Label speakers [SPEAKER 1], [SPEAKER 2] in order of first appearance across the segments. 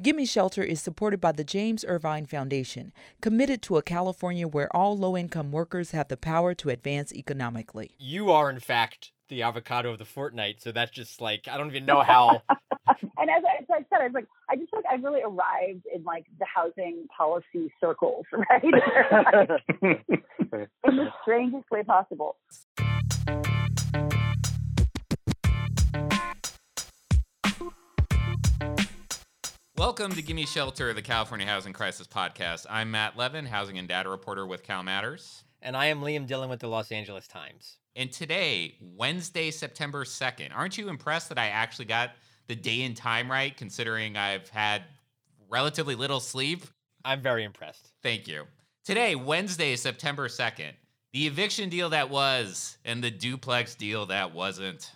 [SPEAKER 1] Gimme Shelter is supported by the James Irvine Foundation, committed to a California where all low income workers have the power to advance economically.
[SPEAKER 2] You are, in fact, the avocado of the fortnight. So that's just like, I don't even know how.
[SPEAKER 3] and as I, as I, said, I was like, I just like I've really arrived in like the housing policy circles, right? in the strangest way possible.
[SPEAKER 4] Welcome to Gimme Shelter, the California Housing Crisis Podcast. I'm Matt Levin, housing and data reporter with Cal Matters.
[SPEAKER 2] And I am Liam Dillon with the Los Angeles Times.
[SPEAKER 4] And today, Wednesday, September 2nd, aren't you impressed that I actually got the day and time right, considering I've had relatively little sleep?
[SPEAKER 2] I'm very impressed.
[SPEAKER 4] Thank you. Today, Wednesday, September 2nd, the eviction deal that was and the duplex deal that wasn't.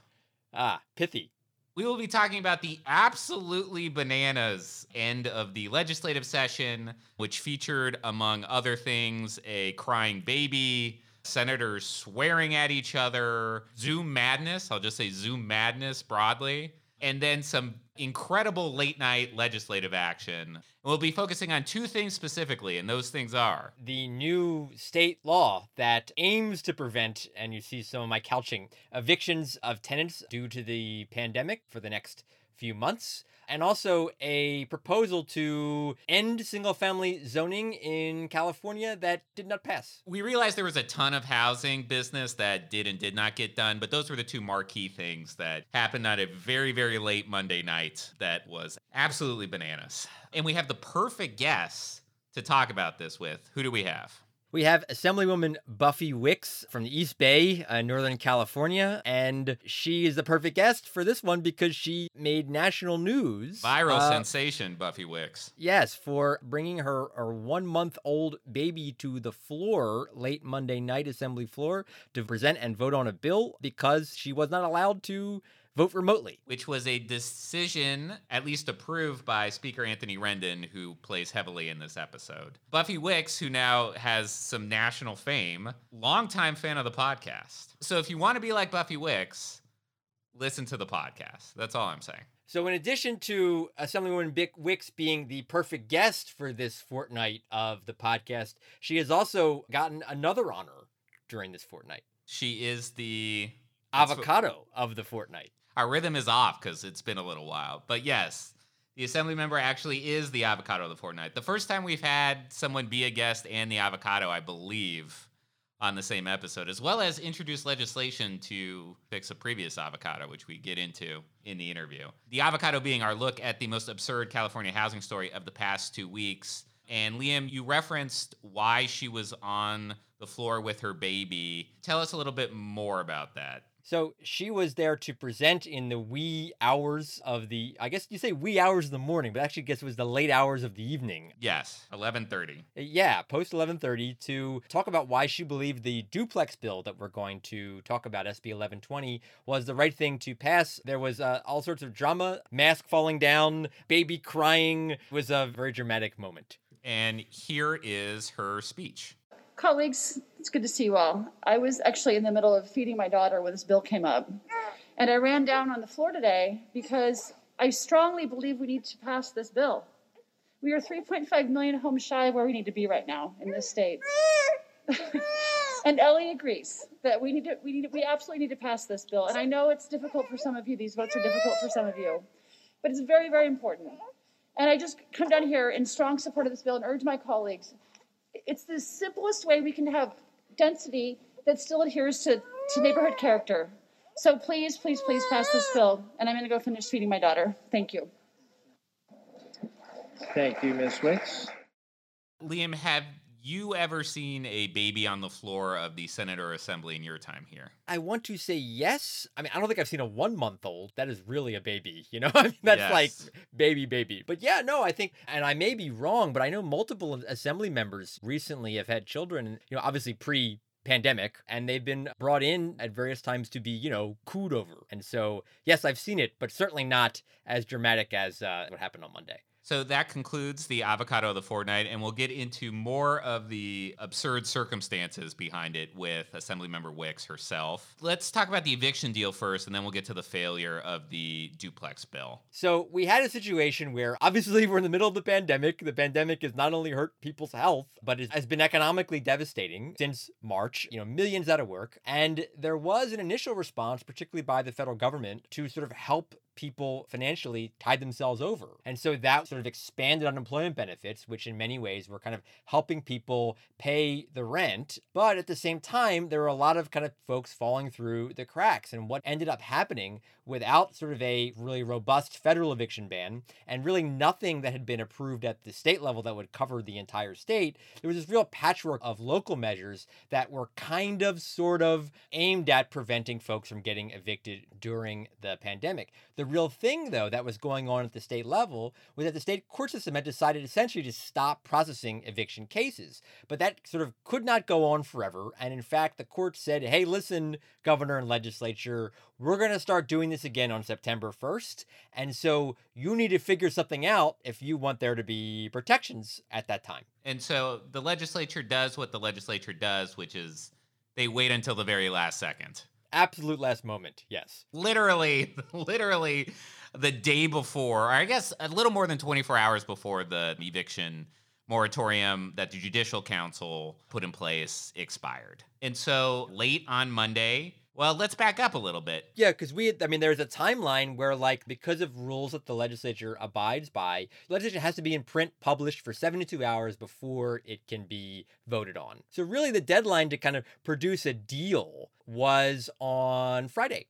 [SPEAKER 2] Ah, pithy
[SPEAKER 4] we will be talking about the absolutely bananas end of the legislative session, which featured, among other things, a crying baby, senators swearing at each other, Zoom madness. I'll just say Zoom madness broadly and then some incredible late night legislative action. And We'll be focusing on two things specifically, and those things are
[SPEAKER 2] the new state law that aims to prevent, and you see some of my couching, evictions of tenants due to the pandemic for the next few months and also a proposal to end single family zoning in California that did not pass.
[SPEAKER 4] We realized there was a ton of housing business that did and did not get done, but those were the two marquee things that happened on a very, very late Monday night that was absolutely bananas. And we have the perfect guest to talk about this with. Who do we have?
[SPEAKER 2] We have Assemblywoman Buffy Wicks from the East Bay, uh, Northern California, and she is the perfect guest for this one because she made national news.
[SPEAKER 4] Viral uh, sensation, Buffy Wicks.
[SPEAKER 2] Yes, for bringing her, her one month old baby to the floor late Monday night, Assembly floor, to present and vote on a bill because she was not allowed to vote remotely.
[SPEAKER 4] Which was a decision, at least approved by Speaker Anthony Rendon, who plays heavily in this episode. Buffy Wicks, who now has some national fame, longtime fan of the podcast. So if you want to be like Buffy Wicks, listen to the podcast. That's all I'm saying.
[SPEAKER 2] So, in addition to uh, Assemblywoman Bick Wicks being the perfect guest for this fortnight of the podcast, she has also gotten another honor during this fortnight.
[SPEAKER 4] She is the
[SPEAKER 2] avocado what, of the fortnight
[SPEAKER 4] our rhythm is off because it's been a little while. But yes, the assembly member actually is the avocado of the fortnight. The first time we've had someone be a guest and the avocado, I believe, on the same episode, as well as introduce legislation to fix a previous avocado, which we get into in the interview. The avocado being our look at the most absurd California housing story of the past two weeks. And Liam, you referenced why she was on the floor with her baby. Tell us a little bit more about that.
[SPEAKER 2] So she was there to present in the wee hours of the I guess you say wee hours of the morning, but actually I guess it was the late hours of the evening.
[SPEAKER 4] Yes, 11:30. Uh,
[SPEAKER 2] yeah, post 11:30 to talk about why she believed the duplex bill that we're going to talk about SB 1120 was the right thing to pass. There was uh, all sorts of drama, mask falling down, baby crying. It was a very dramatic moment.
[SPEAKER 4] And here is her speech
[SPEAKER 5] colleagues, it's good to see you all. I was actually in the middle of feeding my daughter when this bill came up. And I ran down on the floor today because I strongly believe we need to pass this bill. We are 3.5 million homes shy of where we need to be right now in this state. and Ellie agrees that we need to, we need to, we absolutely need to pass this bill. And I know it's difficult for some of you. These votes are difficult for some of you, but it's very, very important. And I just come down here in strong support of this bill and urge my colleagues it's the simplest way we can have density that still adheres to, to neighborhood character. So please, please, please pass this bill. And I'm going to go finish feeding my daughter. Thank you.
[SPEAKER 6] Thank you, Ms. Wicks.
[SPEAKER 4] Liam, have you ever seen a baby on the floor of the Senate or Assembly in your time here?
[SPEAKER 2] I want to say yes. I mean, I don't think I've seen a one month old. That is really a baby, you know? I mean, that's yes. like baby, baby. But yeah, no, I think, and I may be wrong, but I know multiple Assembly members recently have had children, you know, obviously pre pandemic and they've been brought in at various times to be you know cooed over and so yes i've seen it but certainly not as dramatic as uh, what happened on monday
[SPEAKER 4] So that concludes the avocado of the fortnight, and we'll get into more of the absurd circumstances behind it with Assemblymember Wicks herself. Let's talk about the eviction deal first, and then we'll get to the failure of the duplex bill.
[SPEAKER 2] So we had a situation where obviously we're in the middle of the pandemic. The pandemic has not only hurt people's health, but it has been economically devastating since March. You know, millions out of work. And there was an initial response, particularly by the federal government, to sort of help people financially tied themselves over. And so that sort of expanded unemployment benefits, which in many ways were kind of helping people pay the rent. But at the same time, there were a lot of kind of folks falling through the cracks. And what ended up happening without sort of a really robust federal eviction ban and really nothing that had been approved at the state level that would cover the entire state, there was this real patchwork of local measures that were kind of sort of aimed at preventing folks from getting evicted during the pandemic. The real thing, though, that was going on at the state level was that the state court system had decided essentially to stop processing eviction cases. But that sort of could not go on forever. And in fact, the court said, hey, listen, governor and legislature, we're going to start doing this again on September 1st. And so you need to figure something out if you want there to be protections at that time.
[SPEAKER 4] And so the legislature does what the legislature does, which is they wait until the very last second.
[SPEAKER 2] Absolute last moment, yes.
[SPEAKER 4] Literally, literally the day before, or I guess a little more than 24 hours before the eviction moratorium that the Judicial Council put in place expired. And so late on Monday, well, let's back up a little bit.
[SPEAKER 2] Yeah, because we, I mean, there's a timeline where, like, because of rules that the legislature abides by, legislation has to be in print published for 72 hours before it can be voted on. So, really, the deadline to kind of produce a deal was on Friday.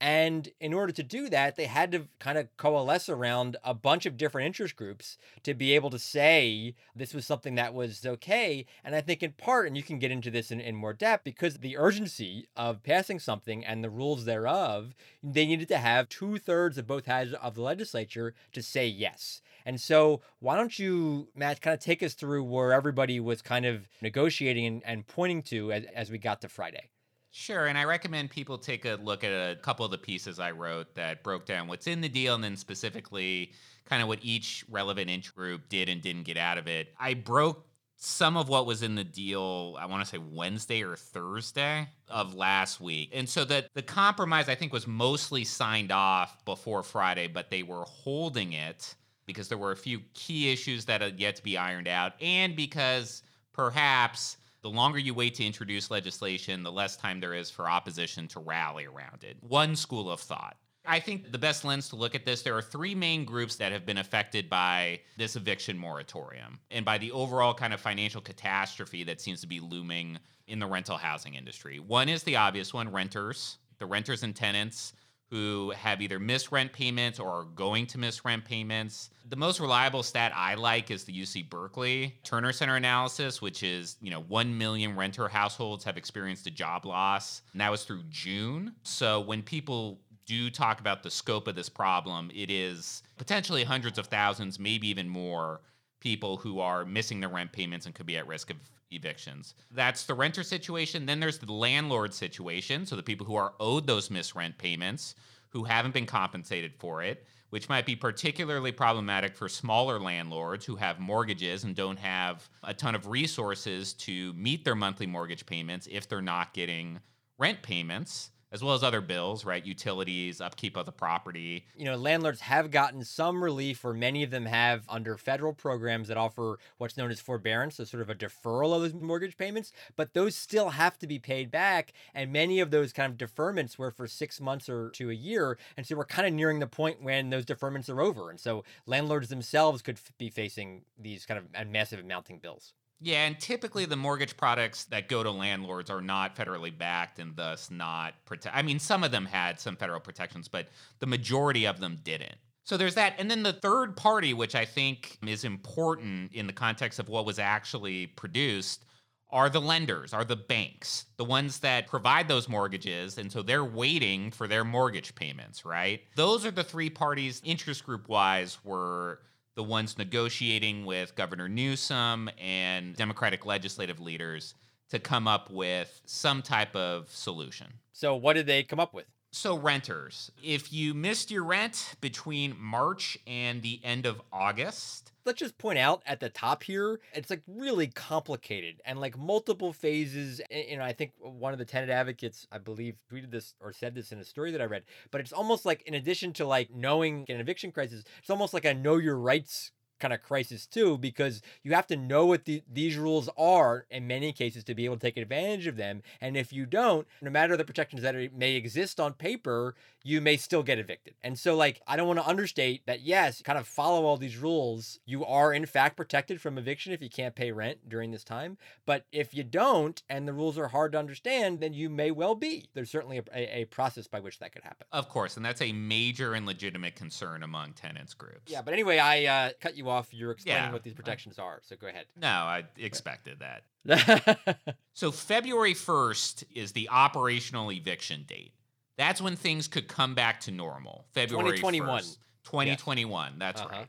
[SPEAKER 2] And in order to do that, they had to kind of coalesce around a bunch of different interest groups to be able to say this was something that was okay. And I think, in part, and you can get into this in, in more depth, because the urgency of passing something and the rules thereof, they needed to have two thirds of both houses of the legislature to say yes. And so, why don't you, Matt, kind of take us through where everybody was kind of negotiating and, and pointing to as, as we got to Friday?
[SPEAKER 4] Sure, and I recommend people take a look at a couple of the pieces I wrote that broke down what's in the deal and then specifically kind of what each relevant inch group did and didn't get out of it. I broke some of what was in the deal, I want to say Wednesday or Thursday of last week. And so that the compromise I think was mostly signed off before Friday, but they were holding it because there were a few key issues that had yet to be ironed out and because perhaps the longer you wait to introduce legislation, the less time there is for opposition to rally around it. One school of thought. I think the best lens to look at this, there are three main groups that have been affected by this eviction moratorium and by the overall kind of financial catastrophe that seems to be looming in the rental housing industry. One is the obvious one renters, the renters and tenants who have either missed rent payments or are going to miss rent payments. The most reliable stat I like is the UC Berkeley Terner Center analysis, which is, you know, 1 million renter households have experienced a job loss. And that was through June. So when people do talk about the scope of this problem, it is potentially hundreds of thousands, maybe even more people who are missing their rent payments and could be at risk of evictions. That's the renter situation. Then there's the landlord situation. So the people who are owed those missed rent payments who haven't been compensated for it, which might be particularly problematic for smaller landlords who have mortgages and don't have a ton of resources to meet their monthly mortgage payments if they're not getting rent payments as well as other bills, right? Utilities, upkeep of the property.
[SPEAKER 2] You know, landlords have gotten some relief, or many of them have under federal programs that offer what's known as forbearance, so sort of a deferral of those mortgage payments, but those still have to be paid back. And many of those kind of deferments were for six months or to a year. And so we're kind of nearing the point when those deferments are over. And so landlords themselves could f- be facing these kind of massive mounting bills.
[SPEAKER 4] Yeah, and typically the mortgage products that go to landlords are not federally backed and thus not protect. I mean, some of them had some federal protections, but the majority of them didn't. So there's that. And then the third party, which I think is important in the context of what was actually produced, are the lenders, are the banks, the ones that provide those mortgages. And so they're waiting for their mortgage payments, right? Those are the three parties, interest group wise, were the ones negotiating with Governor Newsom and Democratic legislative leaders to come up with some type of solution.
[SPEAKER 2] So, what did they come up with?
[SPEAKER 4] So, renters, if you missed your rent between March and the end of August,
[SPEAKER 2] let's just point out at the top here, it's like really complicated and like multiple phases. Know, I think one of the tenant advocates, I believe, tweeted this or said this in a story that I read, but it's almost like in addition to like knowing an eviction crisis, it's almost like a know your rights kind of crisis too because you have to know what the, these rules are in many cases to be able to take advantage of them and if you don't no matter the protections that are, may exist on paper you may still get evicted. And so like i don't want to understate that yes kind of follow all these rules you are in fact protected from eviction if you can't pay rent during this time but if you don't and the rules are hard to understand then you may well be. There's certainly a, a, a process by which that could happen.
[SPEAKER 4] Of course and that's a major and legitimate concern among tenants groups.
[SPEAKER 2] Yeah but anyway i uh, cut you off. You're explaining yeah, what these protections are. So go ahead.
[SPEAKER 4] No, I expected that. so February 1st is the operational eviction date. That's when things could come back to normal. February 2021. 1st, 2021. Yes. That's uh-huh. right.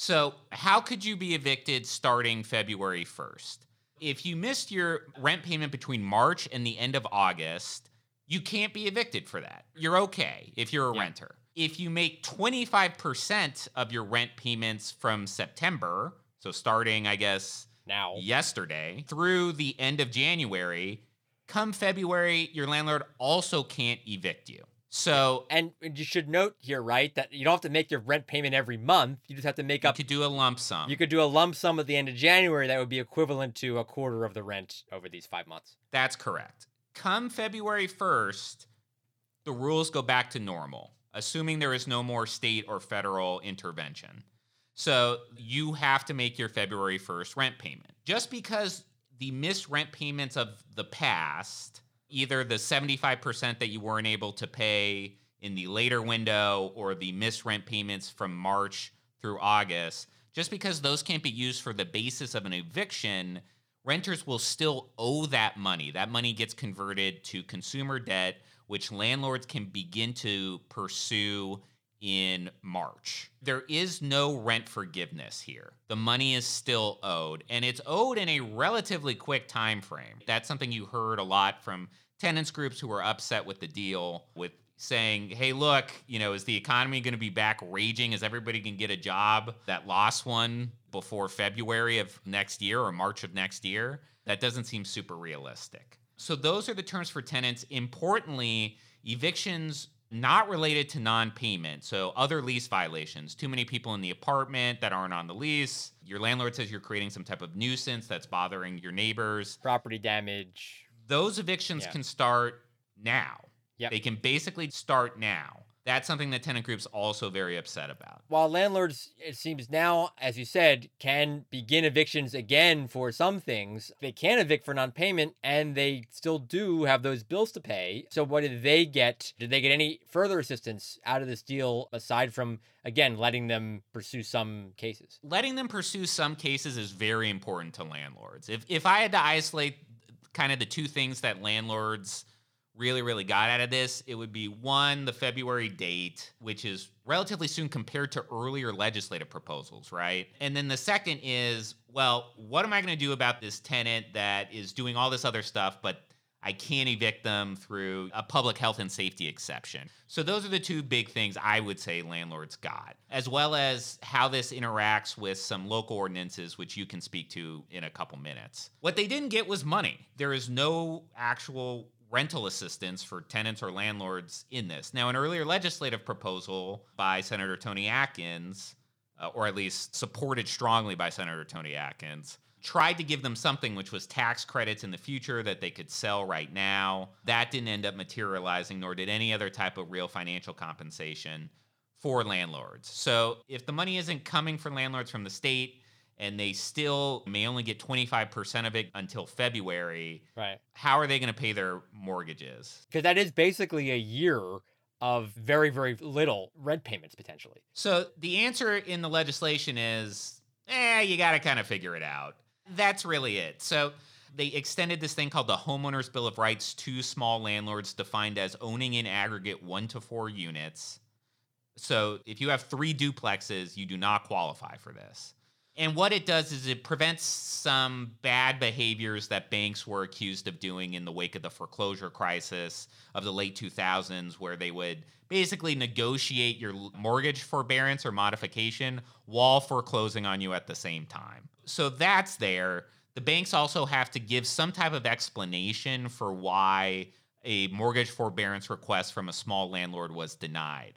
[SPEAKER 4] So, how could you be evicted starting February 1st? If you missed your rent payment between March and the end of August, you can't be evicted for that. You're okay if you're a yeah. renter if you make 25% of your rent payments from September, so starting, I guess,
[SPEAKER 2] now,
[SPEAKER 4] yesterday, through the end of January, come February, your landlord also can't evict you. So,
[SPEAKER 2] and you should note here, right, that you don't have to make your rent payment every month. You just have to make up.
[SPEAKER 4] You could do a lump sum.
[SPEAKER 2] You could do a lump sum at the end of January that would be equivalent to a quarter of the rent over these five months.
[SPEAKER 4] That's correct. Come February 1st, the rules go back to normal assuming there is no more state or federal intervention. So you have to make your February 1st rent payment. Just because the missed rent payments of the past, either the 75% that you weren't able to pay in the later window or the missed rent payments from March through August, just because those can't be used for the basis of an eviction, renters will still owe that money. That money gets converted to consumer debt which landlords can begin to pursue in March. There is no rent forgiveness here. The money is still owed and it's owed in a relatively quick time frame. That's something you heard a lot from tenants groups who were upset with the deal with saying, "Hey, look, you know, is the economy going to be back raging? Is everybody going to get a job that lost one before February of next year or March of next year?" That doesn't seem super realistic. So those are the terms for tenants. Importantly, evictions not related to non-payment. So other lease violations, too many people in the apartment that aren't on the lease. Your landlord says you're creating some type of nuisance that's bothering your neighbors.
[SPEAKER 2] Property damage.
[SPEAKER 4] Those evictions yeah. can start now. Yep. They can basically start now. That's something that tenant groups also very upset about.
[SPEAKER 2] While landlords, it seems now, as you said, can begin evictions again for some things, they can evict for non-payment, and they still do have those bills to pay. So, what did they get? Did they get any further assistance out of this deal aside from again letting them pursue some cases?
[SPEAKER 4] Letting them pursue some cases is very important to landlords. If if I had to isolate kind of the two things that landlords really, really got out of this, it would be one, the February date, which is relatively soon compared to earlier legislative proposals, right? And then the second is, well, what am I going to do about this tenant that is doing all this other stuff, but I can't evict them through a public health and safety exception. So, those are the two big things I would say landlords got, as well as how this interacts with some local ordinances, which you can speak to in a couple minutes. What they didn't get was money. There is no actual rental assistance for tenants or landlords in this. Now, an earlier legislative proposal by Senator Toni Atkins, uh, or at least supported strongly by Senator Toni Atkins, tried to give them something which was tax credits in the future that they could sell right now. That didn't end up materializing, nor did any other type of real financial compensation for landlords. So, if the money isn't coming for landlords from the state, and they still may only get 25% of it until February.
[SPEAKER 2] Right.
[SPEAKER 4] How are they going to pay their mortgages?
[SPEAKER 2] Because that is basically a year of very, very little rent payments potentially.
[SPEAKER 4] So the answer in the legislation is eh, you got to kind of figure it out. That's really it. So they extended this thing called the Homeowners Bill of Rights to small landlords defined as owning in aggregate one to four units. So if you have three duplexes, you do not qualify for this. And what it does is it prevents some bad behaviors that banks were accused of doing in the wake of the foreclosure crisis of the late 2000s, where they would basically negotiate your mortgage forbearance or modification while foreclosing on you at the same time. So that's there. The banks also have to give some type of explanation for why a mortgage forbearance request from a small landlord was denied.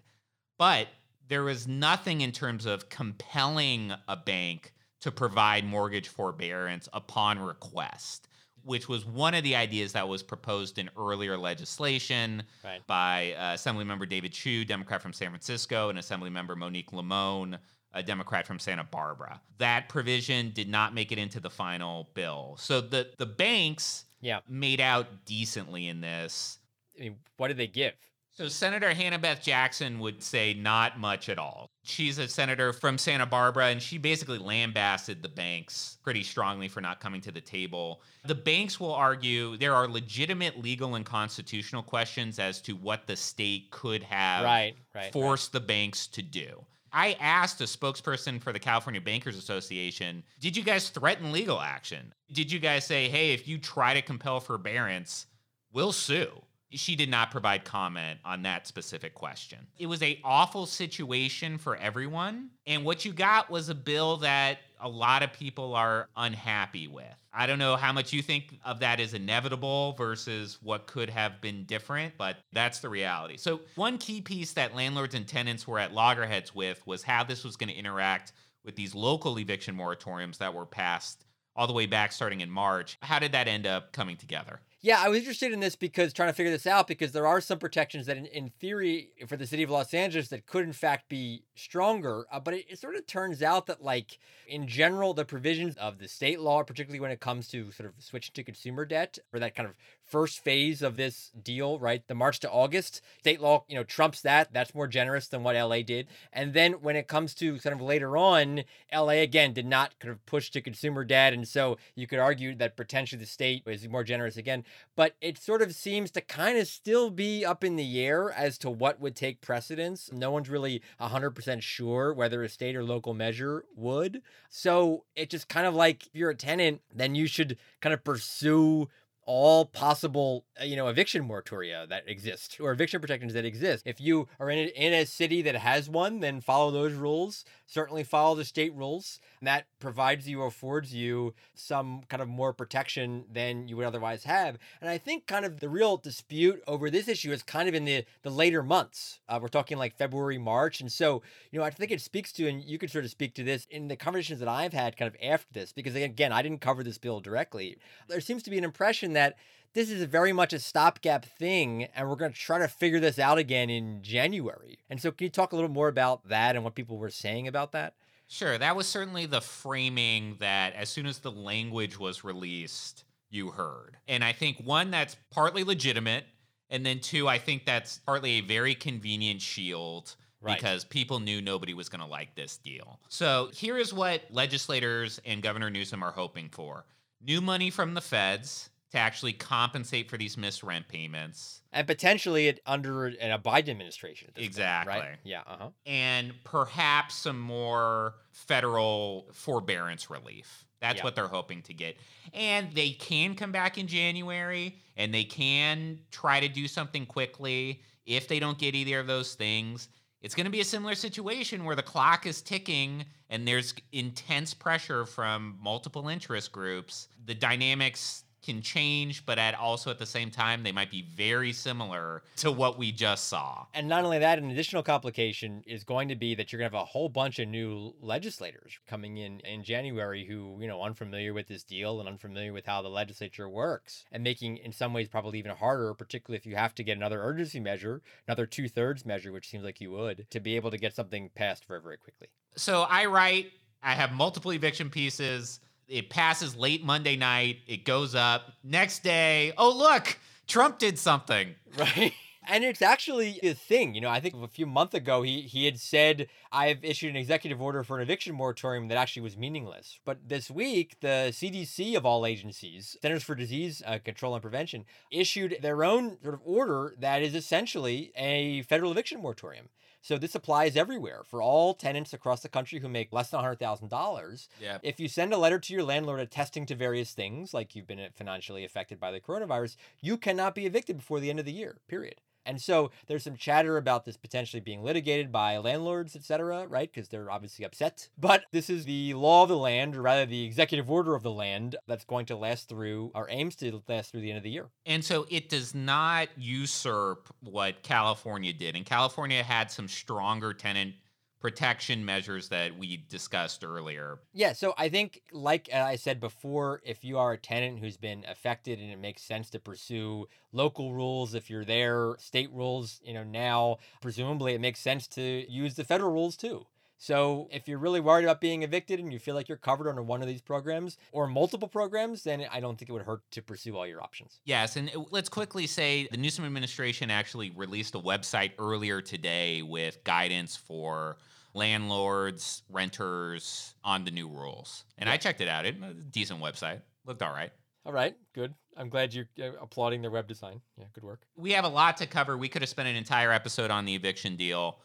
[SPEAKER 4] But there was nothing in terms of compelling a bank to provide mortgage forbearance upon request, which was one of the ideas that was proposed in earlier legislation right. by uh, Assemblymember David Chiu, Democrat from San Francisco, and Assemblymember Monique Limón, a Democrat from Santa Barbara. That provision did not make it into the final bill. So the the banks yeah. made out decently in this.
[SPEAKER 2] I mean, what did they give?
[SPEAKER 4] So Senator Hannah Beth Jackson would say not much at all. She's a senator from Santa Barbara and she basically lambasted the banks pretty strongly for not coming to the table. The banks will argue there are legitimate legal and constitutional questions as to what the state could have right, right, forced right. the banks to do. I asked a spokesperson for the California Bankers Association, did you guys threaten legal action? Did you guys say, hey, if you try to compel forbearance, we'll sue? She did not provide comment on that specific question. It was a awful situation for everyone, and what you got was a bill that a lot of people are unhappy with. I don't know how much you think of that as inevitable versus what could have been different, but that's the reality. So, one key piece that landlords and tenants were at loggerheads with was how this was going to interact with these local eviction moratoriums that were passed all the way back starting in March. How did that end up coming together?
[SPEAKER 2] Yeah, I was interested in this because trying to figure this out because there are some protections that, in, in theory, for the city of Los Angeles, that could in fact be stronger. Uh, but it, it, sort of turns out that, like in general, the provisions of the state law, particularly when it comes to sort of switching to consumer debt, or that kind of first phase of this deal, right, the March to August state law, you know, trumps that. That's more generous than what LA did. And then when it comes to kind of later on, LA again did not kind of push to consumer debt, and so you could argue that potentially the state is more generous again but it sort of seems to kind of still be up in the air as to what would take precedence. No one's really 100% sure whether a state or local measure would. So it's just kind of like if you're a tenant, then you should kind of pursue all possible, uh, you know, eviction moratoria that exist or eviction protections that exist. If you are in a, in a city that has one, then follow those rules. Certainly follow the state rules. And that provides you, affords you some kind of more protection than you would otherwise have. And I think kind of the real dispute over this issue is kind of in the the later months. Uh, we're talking like February, March, and so you know I think it speaks to, and you could sort of speak to this in the conversations that I've had kind of after this, because again I didn't cover this bill directly. There seems to be an impression that this is very much a stopgap thing, and we're going to try to figure this out again in January. And so, can you talk a little more about that and what people were saying about that?
[SPEAKER 4] Sure. That was certainly the framing that as soon as the language was released, you heard. And I think one, that's partly legitimate. And then two, I think that's partly a very convenient shield Right. because people knew nobody was going to like this deal. So here is what legislators and Governor Newsom are hoping for new money from the feds to actually compensate for these missed rent payments.
[SPEAKER 2] And potentially it under a Biden administration.
[SPEAKER 4] exactly.
[SPEAKER 2] Point, right? Yeah. Uh-huh.
[SPEAKER 4] And perhaps some more federal forbearance relief. That's yeah. what they're hoping to get. And they can come back in January and they can try to do something quickly. If they don't get either of those things, it's going to be a similar situation where the clock is ticking and there's intense pressure from multiple interest groups. The dynamics can change, but at also at the same time, they might be very similar to what we just saw.
[SPEAKER 2] And not only that, an additional complication is going to be that you're going to have a whole bunch of new legislators coming in in January who, you know, unfamiliar with this deal and unfamiliar with how the legislature works and making, in some ways, probably even harder, particularly if you have to get another urgency measure, another two thirds measure, which seems like you would, to be able to get something passed very, very quickly.
[SPEAKER 4] So I write, I have multiple eviction pieces it passes late Monday night. It goes up. Next day, oh, look, Trump did something.
[SPEAKER 2] Right. And it's actually a thing. You know, I think a few months ago he he had said I've issued an executive order for an eviction moratorium that actually was meaningless. But this week, the CDC of all agencies, Centers for Disease uh, Control and Prevention, issued their own sort of order that is essentially a federal eviction moratorium. So this applies everywhere for all tenants across the country who make less than $100,000.
[SPEAKER 4] Yeah.
[SPEAKER 2] If you send a letter to your landlord attesting to various things, like you've been financially affected by the coronavirus, you cannot be evicted before the end of the year, period. And so there's some chatter about this potentially being litigated by landlords, et cetera, right? Because they're obviously upset. But this is the law of the land, or rather the executive order of the land, that's going to last through, or aims to last through the end of the year.
[SPEAKER 4] And so it does not usurp what California did. And California had some stronger tenant protection measures that we discussed earlier.
[SPEAKER 2] Yeah, so I think, like uh, I said before, if you are a tenant who's been affected and it makes sense to pursue local rules, if you're there, state rules, you know, now presumably it makes sense to use the federal rules too. So if you're really worried about being evicted and you feel like you're covered under one of these programs or multiple programs, then I don't think it would hurt to pursue all your options.
[SPEAKER 4] Yes, and uh, let's quickly say the Newsom administration actually released a website earlier today with guidance for landlords, renters on the new rules. And I checked it out. It a decent website. Looked all right.
[SPEAKER 2] All right, good. I'm glad you're uh, applauding their web design. Yeah, good work.
[SPEAKER 4] We have a lot to cover. We could have spent an entire episode on the eviction deal.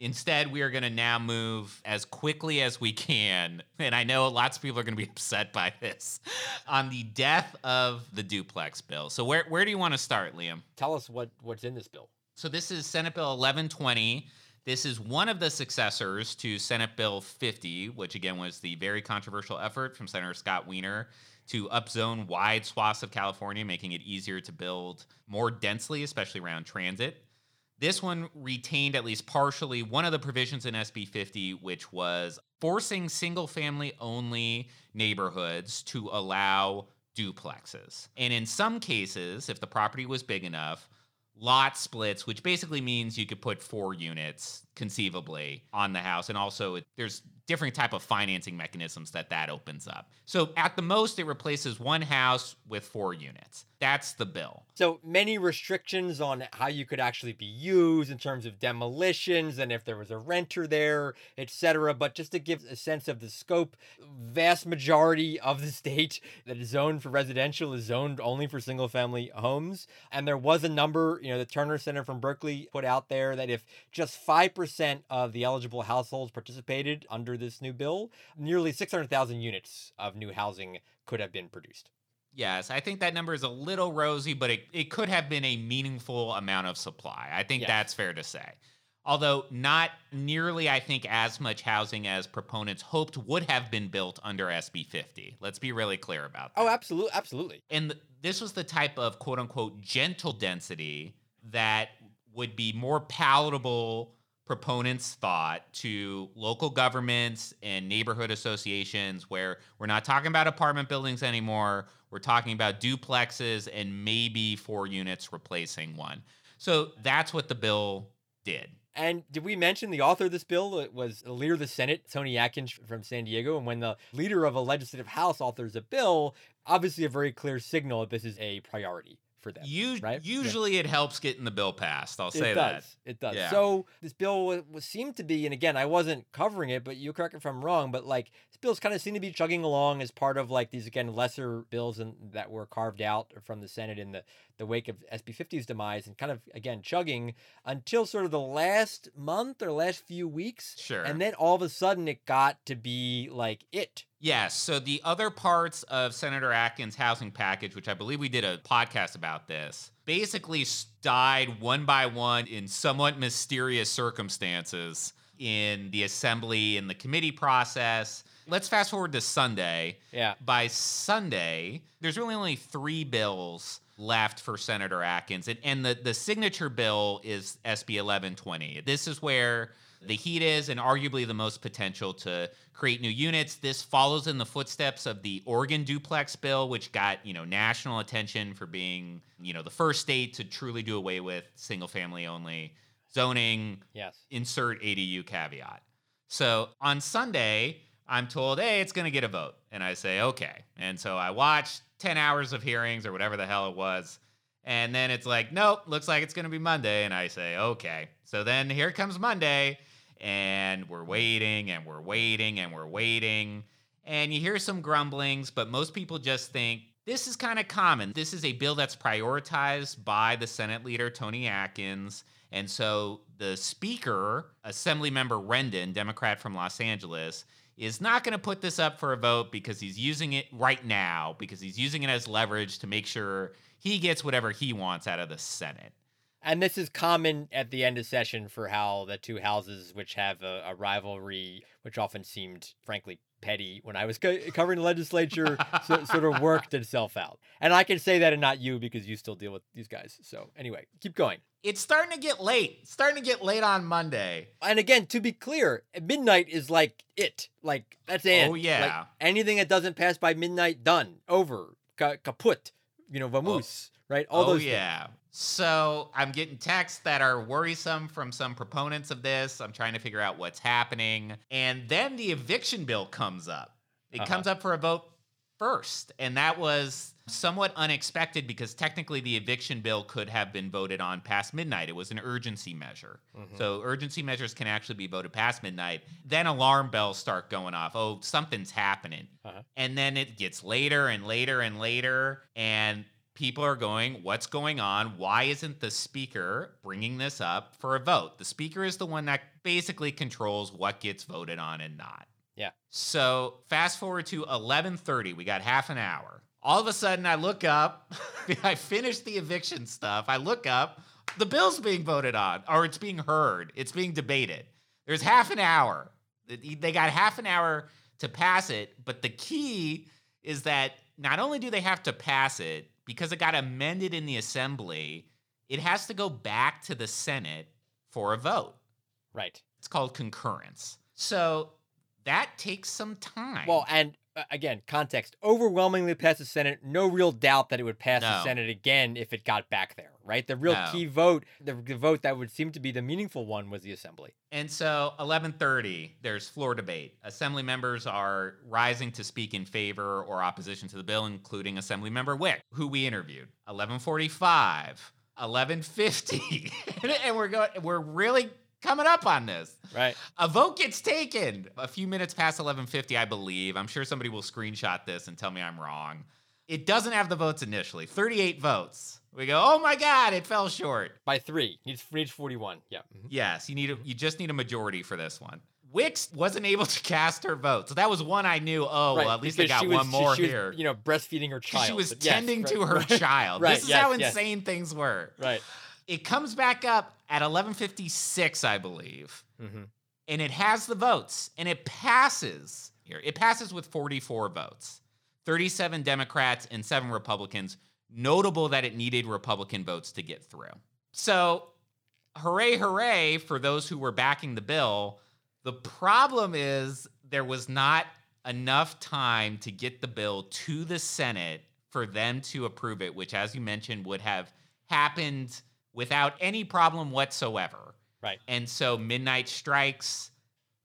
[SPEAKER 4] Instead, we are going to now move as quickly as we can. And I know lots of people are going to be upset by this on the death of the duplex bill. So, where, where do you want to start, Liam?
[SPEAKER 2] Tell us what, what's in this bill.
[SPEAKER 4] So, this is Senate Bill 1120. This is one of the successors to Senate Bill 50, which again was the very controversial effort from Senator Scott Wiener to upzone wide swaths of California, making it easier to build more densely, especially around transit. This one retained at least partially one of the provisions in SB 50, which was forcing single family only neighborhoods to allow duplexes. And in some cases, if the property was big enough, lot splits, which basically means you could put four units conceivably on the house. And also, it, there's different type of financing mechanisms that that opens up. So at the most, it replaces one house with four units. That's the bill.
[SPEAKER 2] So many restrictions on how you could actually be used in terms of demolitions and if there was a renter there, etc. But just to give a sense of the scope, vast majority of the state that is zoned for residential is zoned only for single family homes. And there was a number, you know, the Terner Center from Berkeley put out there that if just 5% of the eligible households participated under this new bill, nearly 600,000 units of new housing could have been produced.
[SPEAKER 4] Yes, I think that number is a little rosy, but it, it could have been a meaningful amount of supply. I think yes. that's fair to say. Although not nearly, I think, as much housing as proponents hoped would have been built under SB 50. Let's be really clear about that.
[SPEAKER 2] Oh, absolutely. Absolutely.
[SPEAKER 4] And th- this was the type of quote unquote gentle density that would be more palatable proponents thought to local governments and neighborhood associations where we're not talking about apartment buildings anymore. We're talking about duplexes and maybe four units replacing one. So that's what the bill did.
[SPEAKER 2] And did we mention the author of this bill it was leader of the Senate, Toni Atkins from San Diego? And when the leader of a legislative house authors a bill, obviously a very clear signal that this is a priority for them.
[SPEAKER 4] You,
[SPEAKER 2] right?
[SPEAKER 4] Usually yeah. it helps getting the bill passed. I'll say
[SPEAKER 2] it
[SPEAKER 4] that.
[SPEAKER 2] Does. It does. Yeah. So this bill was, was, seemed to be, and again, I wasn't covering it, but you correct if I'm wrong, but like this bills kind of seem to be chugging along as part of like these, again, lesser bills and, that were carved out from the Senate in the, the wake of SB 50's demise and kind of, again, chugging until sort of the last month or last few weeks.
[SPEAKER 4] Sure.
[SPEAKER 2] And then all of a sudden it got to be like it
[SPEAKER 4] Yes. So the other parts of Senator Atkins' housing package, which I believe we did a podcast about this, basically died one by one in somewhat mysterious circumstances in the assembly and the committee process. Let's fast forward to Sunday.
[SPEAKER 2] Yeah.
[SPEAKER 4] By Sunday, there's really only three bills left for Senator Atkins. And, and the, the signature bill is SB 1120. This is where the heat is and arguably the most potential to create new units. This follows in the footsteps of the Oregon duplex bill, which got, you know, national attention for being, you know, the first state to truly do away with single family only zoning.
[SPEAKER 2] Yes.
[SPEAKER 4] Insert ADU caveat. So on Sunday, I'm told, hey, it's going to get a vote. And I say, okay. And so I watch 10 hours of hearings or whatever the hell it was. And then it's like, nope, looks like it's going to be Monday. And I say, okay. So then here comes Monday and we're waiting and we're waiting and we're waiting. And you hear some grumblings, but most people just think this is kind of common. This is a bill that's prioritized by the Senate leader, Toni Atkins. And so the speaker, Assembly Member Rendon, Democrat from Los Angeles, is not going to put this up for a vote because he's using it right now, because he's using it as leverage to make sure he gets whatever he wants out of the Senate.
[SPEAKER 2] And this is common at the end of session for how the two houses, which have a, a rivalry, which often seemed, frankly, petty when I was co- covering the legislature, so, sort of worked itself out. And I can say that and not you because you still deal with these guys. So anyway, keep going.
[SPEAKER 4] It's starting to get late. It's starting to get late on Monday.
[SPEAKER 2] And again, to be clear, midnight is like it. Like that's it.
[SPEAKER 4] Oh yeah.
[SPEAKER 2] Like, anything that doesn't pass by midnight, done, over, Ka- kaput. You know, vamoose, oh. right?
[SPEAKER 4] All oh, those. yeah. Things. So I'm getting texts that are worrisome from some proponents of this. I'm trying to figure out what's happening. And then the eviction bill comes up. It uh-huh. comes up for a vote first. And that was somewhat unexpected because technically the eviction bill could have been voted on past midnight. It was an urgency measure. Mm-hmm. So urgency measures can actually be voted past midnight. Then alarm bells start going off. Oh, something's happening. Uh-huh. And then it gets later and later and later. And people are going, what's going on? Why isn't the speaker bringing this up for a vote? The speaker is the one that basically controls what gets voted on and not.
[SPEAKER 2] Yeah.
[SPEAKER 4] So fast forward to 11:30, we got half an hour. All of a sudden I look up, I finish the eviction stuff. I look up, the bill's being voted on or it's being heard. It's being debated. There's half an hour. They got half an hour to pass it, but the key is that not only do they have to pass it, because it got amended in the assembly, it has to go back to the Senate for a vote.
[SPEAKER 2] Right.
[SPEAKER 4] It's called concurrence. So that takes some time.
[SPEAKER 2] Well, and again, context overwhelmingly passed the Senate. No real doubt that it would pass no. the Senate again if it got back there, right? The real no. key vote, the, the, vote that would seem to be the meaningful one, was the Assembly.
[SPEAKER 4] And so, 11:30, there's floor debate. Assembly members are rising to speak in favor or opposition to the bill, including Assembly Member Wick, who we interviewed. 11:45, 11:50, and we're going. We're really coming up on this.
[SPEAKER 2] Right.
[SPEAKER 4] A vote gets taken a few minutes past 11:50, I believe. I'm sure somebody will screenshot this and tell me I'm wrong. It doesn't have the votes initially. 38 votes. We go, oh my god, it fell short
[SPEAKER 2] by three. Needs reach 41. Yeah. Mm-hmm.
[SPEAKER 4] Yes, you need a, you just need a majority for this one. Wicks wasn't able to cast her vote, so that was one I knew. Oh, right, well, at least I got was, one more
[SPEAKER 2] she,
[SPEAKER 4] she here.
[SPEAKER 2] Was, you know, breastfeeding her child.
[SPEAKER 4] She was tending yes, to right, her right, child. Right, this is yes, how insane yes. things were.
[SPEAKER 2] Right.
[SPEAKER 4] It comes back up at 11:56, I believe, mm-hmm. and it has the votes, and it passes here. It passes with 44 votes, 37 Democrats and seven Republicans. Notable that it needed Republican votes to get through. So, hooray, hooray for those who were backing the bill. The problem is there was not enough time to get the bill to the Senate for them to approve it, which, as you mentioned, would have happened without any problem whatsoever.
[SPEAKER 2] Right.
[SPEAKER 4] And so midnight strikes.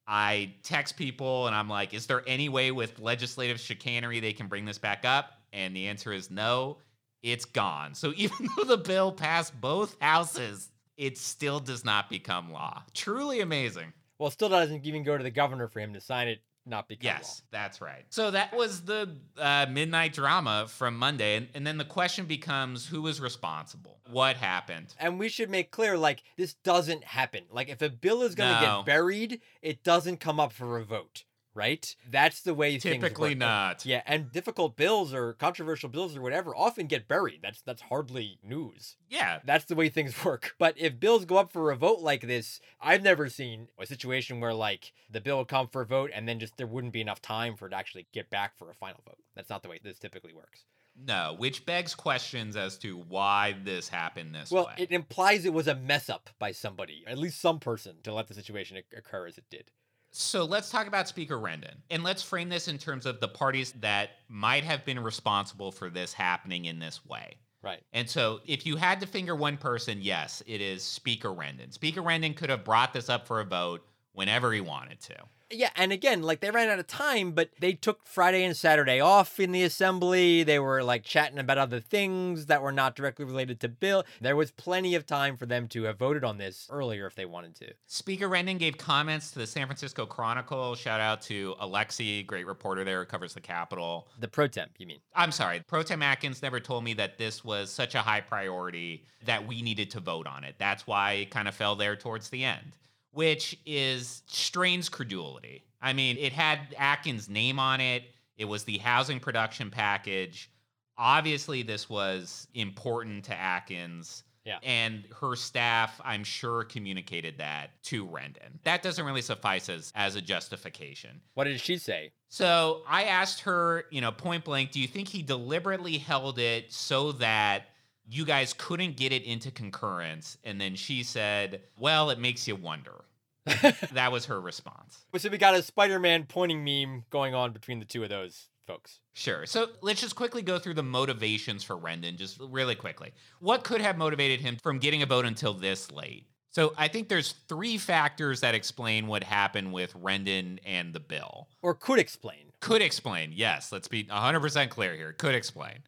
[SPEAKER 4] I text people and I'm like, is there any way with legislative chicanery they can bring this back up? And the answer is no, it's gone. So even though the bill passed both houses, it still does not become law. Truly amazing.
[SPEAKER 2] Well, it still doesn't even go to the governor for him to sign it not become
[SPEAKER 4] yes law. that's right. So that was the uh, midnight drama from monday and, and then the question becomes who was responsible? What happened?
[SPEAKER 2] And we should make clear like this doesn't happen. Like if a bill is going to no. get buried it doesn't come up for a vote right? That's the way things work.
[SPEAKER 4] typically not.
[SPEAKER 2] Yeah, and difficult bills or controversial bills or whatever often get buried. That's that's hardly news.
[SPEAKER 4] Yeah,
[SPEAKER 2] that's the way things work. But if bills go up for a vote like this, I've never seen a situation where like the bill would come for a vote and then just there wouldn't be enough time for it to actually get back for a final vote. That's not the way this typically works.
[SPEAKER 4] No, which begs questions as to why this happened this
[SPEAKER 2] well,
[SPEAKER 4] way.
[SPEAKER 2] Well, it implies it was a mess up by somebody, at least some person, to let the situation occur as it did.
[SPEAKER 4] So let's talk about Speaker Rendon. And let's frame this in terms of the parties that might have been responsible for this happening in this way.
[SPEAKER 2] Right.
[SPEAKER 4] And so if you had to finger one person, yes, it is Speaker Rendon. Speaker Rendon could have brought this up for a vote whenever he wanted to.
[SPEAKER 2] Yeah, and again, like they ran out of time, but they took Friday and Saturday off in the assembly. They were like chatting about other things that were not directly related to Bill. There was plenty of time for them to have voted on this earlier if they wanted to.
[SPEAKER 4] Speaker Rendon gave comments to the San Francisco Chronicle. Shout out to Alexei, great reporter there covers the Capitol.
[SPEAKER 2] The pro tem, you mean?
[SPEAKER 4] I'm sorry. Pro Tem Atkins never told me that this was such a high priority that we needed to vote on it. That's why it kind of fell there towards the end which is strains credulity. I mean, it had Atkins' name on it. It was the housing production package. Obviously, this was important to Atkins.
[SPEAKER 2] Yeah.
[SPEAKER 4] And her staff, I'm sure, communicated that to Rendon. That doesn't really suffice as, as a justification.
[SPEAKER 2] What did she say?
[SPEAKER 4] So I asked her, you know, point blank, do you think he deliberately held it so that you guys couldn't get it into concurrence. And then she said, Well, it makes you wonder. that was her response.
[SPEAKER 2] So we got a Spider Man pointing meme going on between the two of those folks.
[SPEAKER 4] Sure. So let's just quickly go through the motivations for Rendon, just really quickly. What could have motivated him from getting a vote until this late? So I think there's three factors that explain what happened with Rendon and the bill.
[SPEAKER 2] Or could explain.
[SPEAKER 4] Could explain, yes. Let's be 100% clear here. Could explain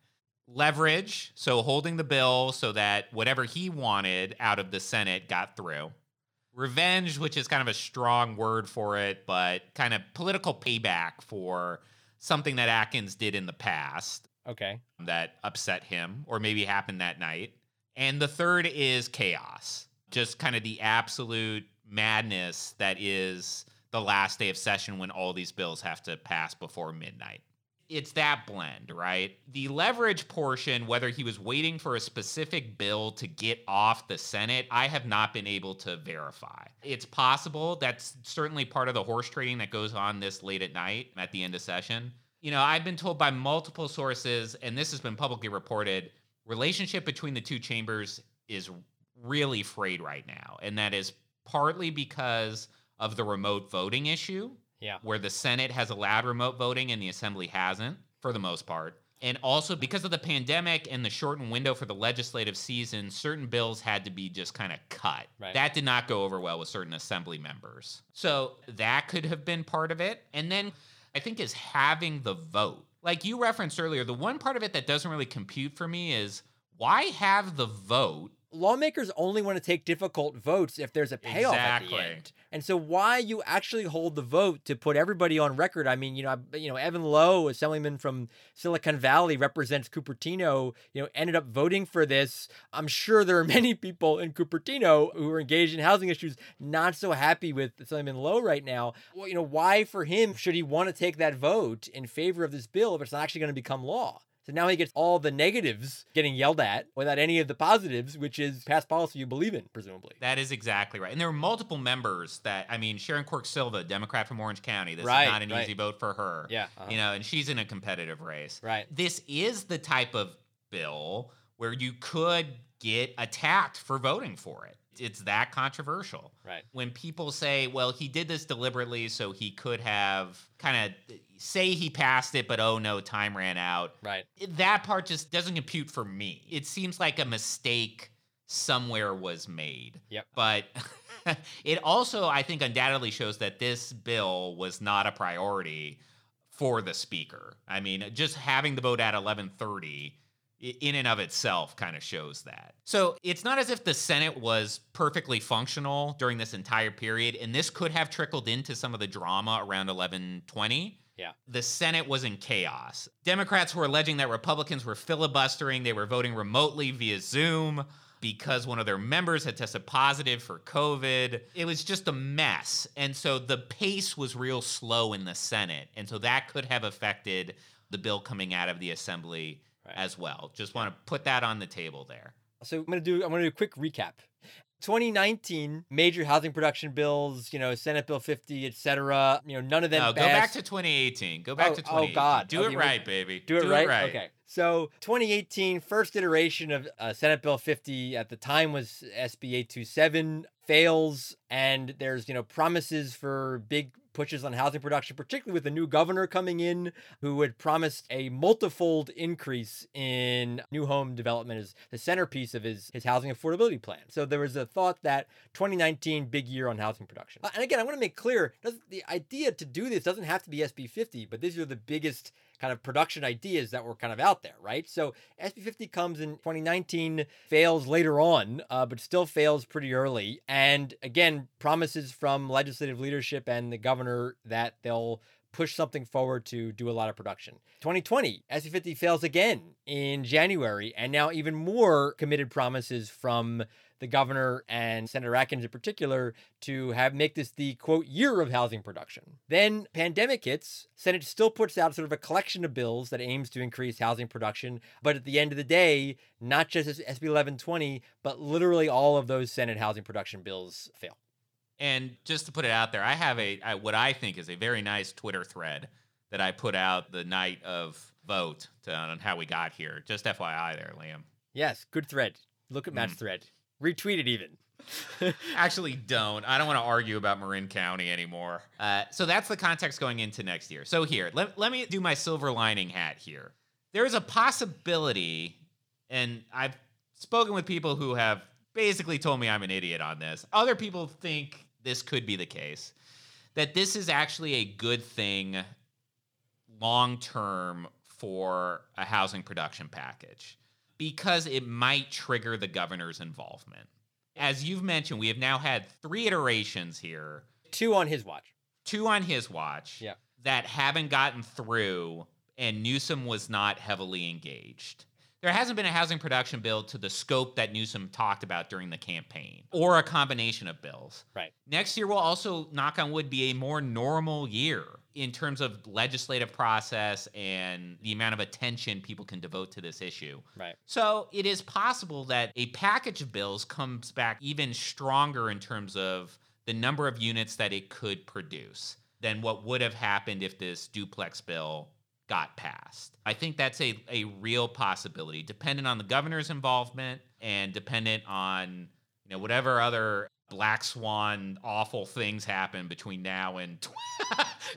[SPEAKER 4] leverage, so holding the bill so that whatever he wanted out of the Senate got through. Revenge, which is kind of a strong word for it, but kind of political payback for something that Atkins did in the past.
[SPEAKER 2] Okay.
[SPEAKER 4] That upset him or maybe happened that night. And the third is chaos, just kind of the absolute madness that is the last day of session when all these bills have to pass before midnight it's that blend, right? The leverage portion, whether he was waiting for a specific bill to get off the Senate, I have not been able to verify. It's possible that's certainly part of the horse trading that goes on this late at night at the end of session. You know, I've been told by multiple sources, and this has been publicly reported, relationship between the two chambers is really frayed right now. And that is partly because of the remote voting issue
[SPEAKER 2] yeah.
[SPEAKER 4] Where the Senate has allowed remote voting and the Assembly hasn't, for the most part. And also because of the pandemic and the shortened window for the legislative season, certain bills had to be just kind of cut.
[SPEAKER 2] Right.
[SPEAKER 4] That did not go over well with certain assembly members. So that could have been part of it. And then I think is having the vote. Like you referenced earlier, the one part of it that doesn't really compute for me is why have the vote
[SPEAKER 2] lawmakers only want to take difficult votes if there's a payoff exactly. at the end. And so why you actually hold the vote to put everybody on record? I mean, you know, you know, Evan Low, assemblyman from Silicon Valley, represents Cupertino. You know, ended up voting for this. I'm sure there are many people in Cupertino who are engaged in housing issues not so happy with Assemblyman Low right now. Well, you know, why for him should he want to take that vote in favor of this bill if it's not actually going to become law? So now he gets all the negatives getting yelled at without any of the positives, which is past policy you believe in, presumably.
[SPEAKER 4] That is exactly right. And there are multiple members that, I mean, Sharon Quirk Silva, Democrat from Orange County. This
[SPEAKER 2] right,
[SPEAKER 4] is not an
[SPEAKER 2] right.
[SPEAKER 4] easy vote for her.
[SPEAKER 2] Yeah. Uh-huh.
[SPEAKER 4] You know, and she's in a competitive race.
[SPEAKER 2] Right.
[SPEAKER 4] This is the type of bill where you could get attacked for voting for it it's that controversial.
[SPEAKER 2] Right.
[SPEAKER 4] When people say, well, he did this deliberately so he could have kind of say he passed it, but oh no, time ran out.
[SPEAKER 2] Right.
[SPEAKER 4] That part just doesn't compute for me. It seems like a mistake somewhere was made.
[SPEAKER 2] Yep.
[SPEAKER 4] But it also, I think, undoubtedly shows that this bill was not a priority for the speaker. I mean, just having the vote at 1130 in and of itself kind of shows that. So it's not as if the Senate was perfectly functional during this entire period, and this could have trickled into some of the drama around 1120.
[SPEAKER 2] Yeah.
[SPEAKER 4] The Senate was in chaos. Democrats were alleging that Republicans were filibustering, they were voting remotely via Zoom because one of their members had tested positive for COVID. It was just a mess. And so the pace was real slow in the Senate. And so that could have affected the bill coming out of the assembly right. as well. Just want to put that on the table there.
[SPEAKER 2] So I'm gonna do I'm gonna do a quick recap. 2019 major housing production bills, you know, Senate Bill 50, etc. You know, none of them.
[SPEAKER 4] No,
[SPEAKER 2] passed.
[SPEAKER 4] go back to 2018. Go back
[SPEAKER 2] oh,
[SPEAKER 4] to 2018.
[SPEAKER 2] Oh God,
[SPEAKER 4] do
[SPEAKER 2] okay,
[SPEAKER 4] it right, baby.
[SPEAKER 2] Do it,
[SPEAKER 4] do
[SPEAKER 2] right?
[SPEAKER 4] it right.
[SPEAKER 2] Okay. So 2018, first iteration of uh, Senate Bill 50 at the time was SB 827 fails, and there's you know promises for big pushes on housing production, particularly with the new governor coming in who had promised a multifold increase in new home development as the centerpiece of his, his housing affordability plan. So there was a thought that 2019, big year on housing production. And again, I want to make clear the idea to do this doesn't have to be SB 50, but these are the biggest kind of production ideas that were kind of out there, right? So SB 50 comes in 2019, fails later on, uh, but still fails pretty early. And again, promises from legislative leadership and the governor that they'll push something forward to do a lot of production. 2020, SB 50 fails again in January, and now even more committed promises from the governor and Senator Atkins in particular to have make this the quote year of housing production. Then pandemic hits, Senate still puts out sort of a collection of bills that aims to increase housing production, but at the end of the day, not just SB 1120, but literally all of those Senate housing production bills fail.
[SPEAKER 4] And just to put it out there, I have a I, what I think is a very nice Twitter thread that I put out the night of vote to, on how we got here. Just FYI, there, Liam.
[SPEAKER 2] Yes, good thread. Look at Matt's mm. thread. Retweet it even.
[SPEAKER 4] Actually, don't. I don't want to argue about Marin County anymore. Uh, so that's the context going into next year. So here, let, let me do my silver lining hat here. There is a possibility, and I've spoken with people who have basically told me I'm an idiot on this. Other people think this could be the case, that this is actually a good thing long term for a housing production package because it might trigger the governor's involvement. As you've mentioned, we have now had three iterations here.
[SPEAKER 2] Two on his watch.
[SPEAKER 4] Two on his watch.
[SPEAKER 2] Yeah.
[SPEAKER 4] That haven't gotten through, and Newsom was not heavily engaged. There hasn't been a housing production bill to the scope that Newsom talked about during the campaign, or a combination of bills.
[SPEAKER 2] Right.
[SPEAKER 4] Next year will also, knock on wood, be a more normal year in terms of legislative process and the amount of attention people can devote to this issue.
[SPEAKER 2] Right.
[SPEAKER 4] So it is possible that a package of bills comes back even stronger in terms of the number of units that it could produce than what would have happened if this duplex bill got passed. I think that's a, a real possibility, dependent on the governor's involvement and dependent on you know whatever other black swan awful things happen between now and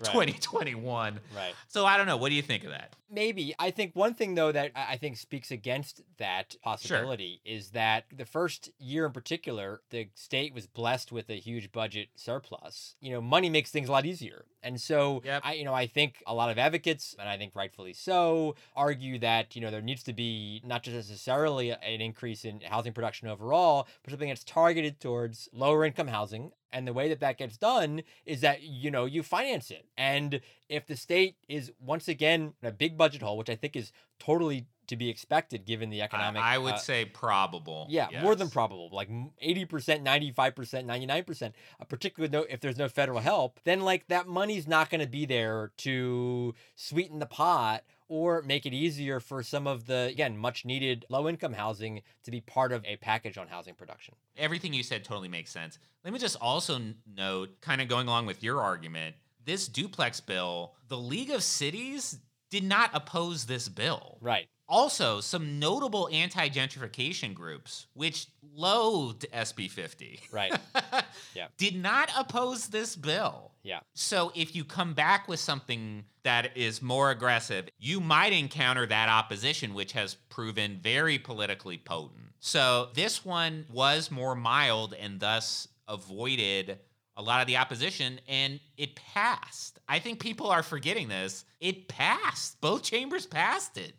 [SPEAKER 4] 2021.
[SPEAKER 2] Right.
[SPEAKER 4] So I don't know. What do you think of that?
[SPEAKER 2] Maybe. I think one thing though that I think speaks against that possibility sure. is that the first year in particular, the state was blessed with a huge budget surplus. You know, money makes things a lot easier. And so yep. I you know, I think a lot of advocates, and I think rightfully so, argue that, you know, there needs to be not just necessarily an increase in housing production overall, but something that's targeted towards lower income housing and the way that that gets done is that, you know, you finance it. And if the state is once again in a big budget hole, which I think is totally to be expected given the economic.
[SPEAKER 4] I, I would uh, say probable.
[SPEAKER 2] Yeah, yes. more than probable. Like 80%, 95%, 99%, uh, particularly no, if there's no federal help, then like that money's not going to be there to sweeten the pot or make it easier for some of the, again, much needed low income housing to be part of a package on housing production.
[SPEAKER 4] Everything you said totally makes sense. Let me just also note, kind of going along with your argument, this duplex bill, the League of Cities did not oppose this bill.
[SPEAKER 2] Right.
[SPEAKER 4] Also, some notable anti gentrification groups, which loathed SB 50,
[SPEAKER 2] right.
[SPEAKER 4] yeah. did not oppose this bill.
[SPEAKER 2] Yeah.
[SPEAKER 4] So if you come back with something that is more aggressive, you might encounter that opposition, which has proven very politically potent. So this one was more mild and thus avoided a lot of the opposition and it passed. I think people are forgetting this. It passed. Both chambers passed it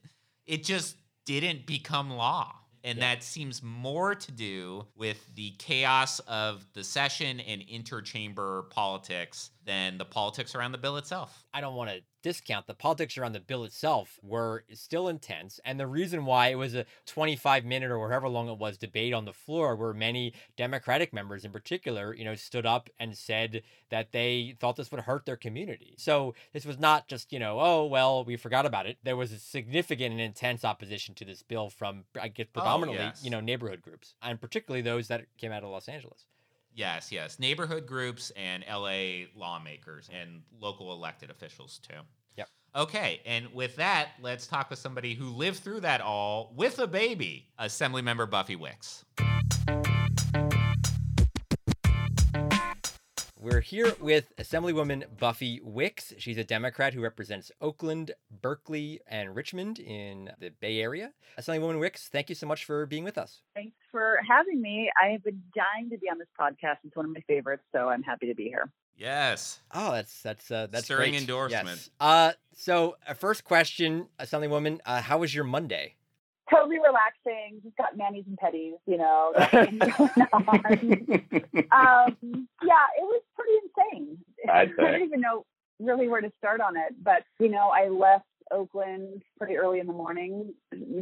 [SPEAKER 4] it just didn't become law. And yeah. that seems more to do with the chaos of the session and interchamber politics than the politics around the bill itself.
[SPEAKER 2] I don't want to discount the politics around the bill itself were still intense and the reason why it was a 25 minute or however long it was debate on the floor where many democratic members in particular you know stood up and said that they thought this would hurt their community so this was not just you know oh well we forgot about it there was a significant and intense opposition to this bill from i guess oh, predominantly oh, yes. you know neighborhood groups and particularly those that came out of los angeles
[SPEAKER 4] Yes, yes. Neighborhood groups and LA lawmakers and local elected officials too.
[SPEAKER 2] Yep.
[SPEAKER 4] Okay, and with that, let's talk with somebody who lived through that all with a baby, Assemblymember Buffy Wicks.
[SPEAKER 2] We're here with Assemblywoman Buffy Wicks. She's a Democrat who represents Oakland, Berkeley, and Richmond in the Bay Area. Assemblywoman Wicks, thank you so much for being with us.
[SPEAKER 3] Thanks for having me. I have been dying to be on this podcast. It's one of my favorites, so I'm happy to be here.
[SPEAKER 4] Yes.
[SPEAKER 2] Oh, that's that's uh, that's
[SPEAKER 4] stirring
[SPEAKER 2] great.
[SPEAKER 4] endorsement.
[SPEAKER 2] Yes. Uh, so uh, first question, Assemblywoman, uh, how was your Monday?
[SPEAKER 3] Totally relaxing. Just got manis and petties, you know. um, yeah, it was pretty insane. I don't even know really where to start on it, but you know, I left Oakland pretty early in the morning.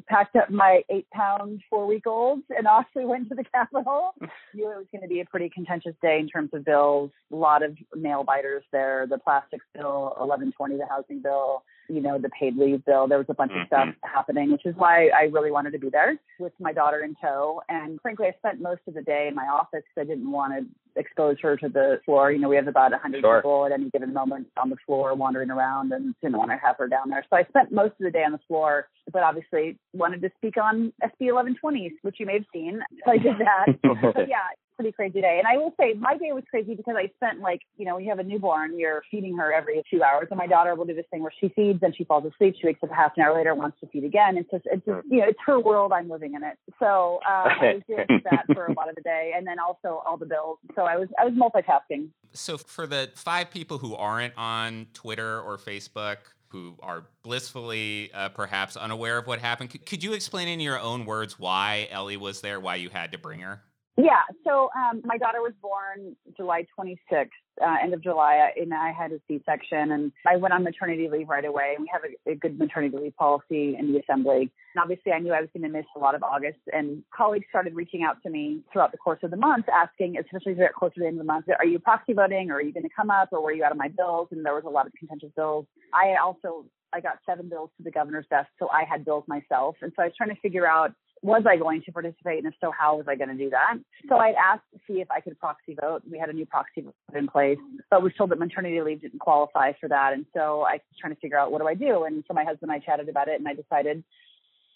[SPEAKER 3] Packed up my eight pound four week old and off we went to the Capitol. Knew it was going to be a pretty contentious day in terms of bills. A lot of nail biters there. The plastics bill, 1120, the housing bill, you know, the paid leave bill. There was a bunch mm-hmm. of stuff mm-hmm. happening, which is why I really wanted to be there with my daughter in tow. And frankly, I spent most of the day in my office because I didn't want to expose her to the floor. You know, we have about 100 sure. people at any given moment on the floor wandering around and didn't want to have her down there. So I spent most of the day on the floor, but obviously wanted to speak on SB 1120s, which you may have seen. So I did that. but yeah, pretty crazy day. And I will say my day was crazy because I spent like, you know, when you have a newborn, you're feeding her every two hours. And my daughter will do this thing where she feeds and she falls asleep. She wakes up half an hour later, wants to feed again. It's just, it's just, you know, it's her world. I'm living in it. So um, I did that for a lot of the day, and then also all the bills. So I was, I was multitasking.
[SPEAKER 4] So for the five people who aren't on Twitter or Facebook, who are blissfully uh, perhaps unaware of what happened. C- could you explain in your own words why Ellie was there, why you had to bring her?
[SPEAKER 3] Yeah. So um, my daughter was born July 26th, uh, end of July, and I had a C-section, and I went on maternity leave right away. We have a, a good maternity leave policy in the assembly. And obviously, I knew I was going to miss a lot of August, and colleagues started reaching out to me throughout the course of the month, asking, especially as we got closer to the end of the month, are you proxy voting, or are you going to come up, or were you out of my bills? And there was a lot of contentious bills. I also I got seven bills to the governor's desk, so I had bills myself, and so I was trying to figure out was I going to participate? And if so, how was I going to do that? So I'd asked to see if I could proxy vote. We had a new proxy vote in place, but was told that maternity leave didn't qualify for that. And so I was trying to figure out what do I do? And so my husband and I chatted about it and I decided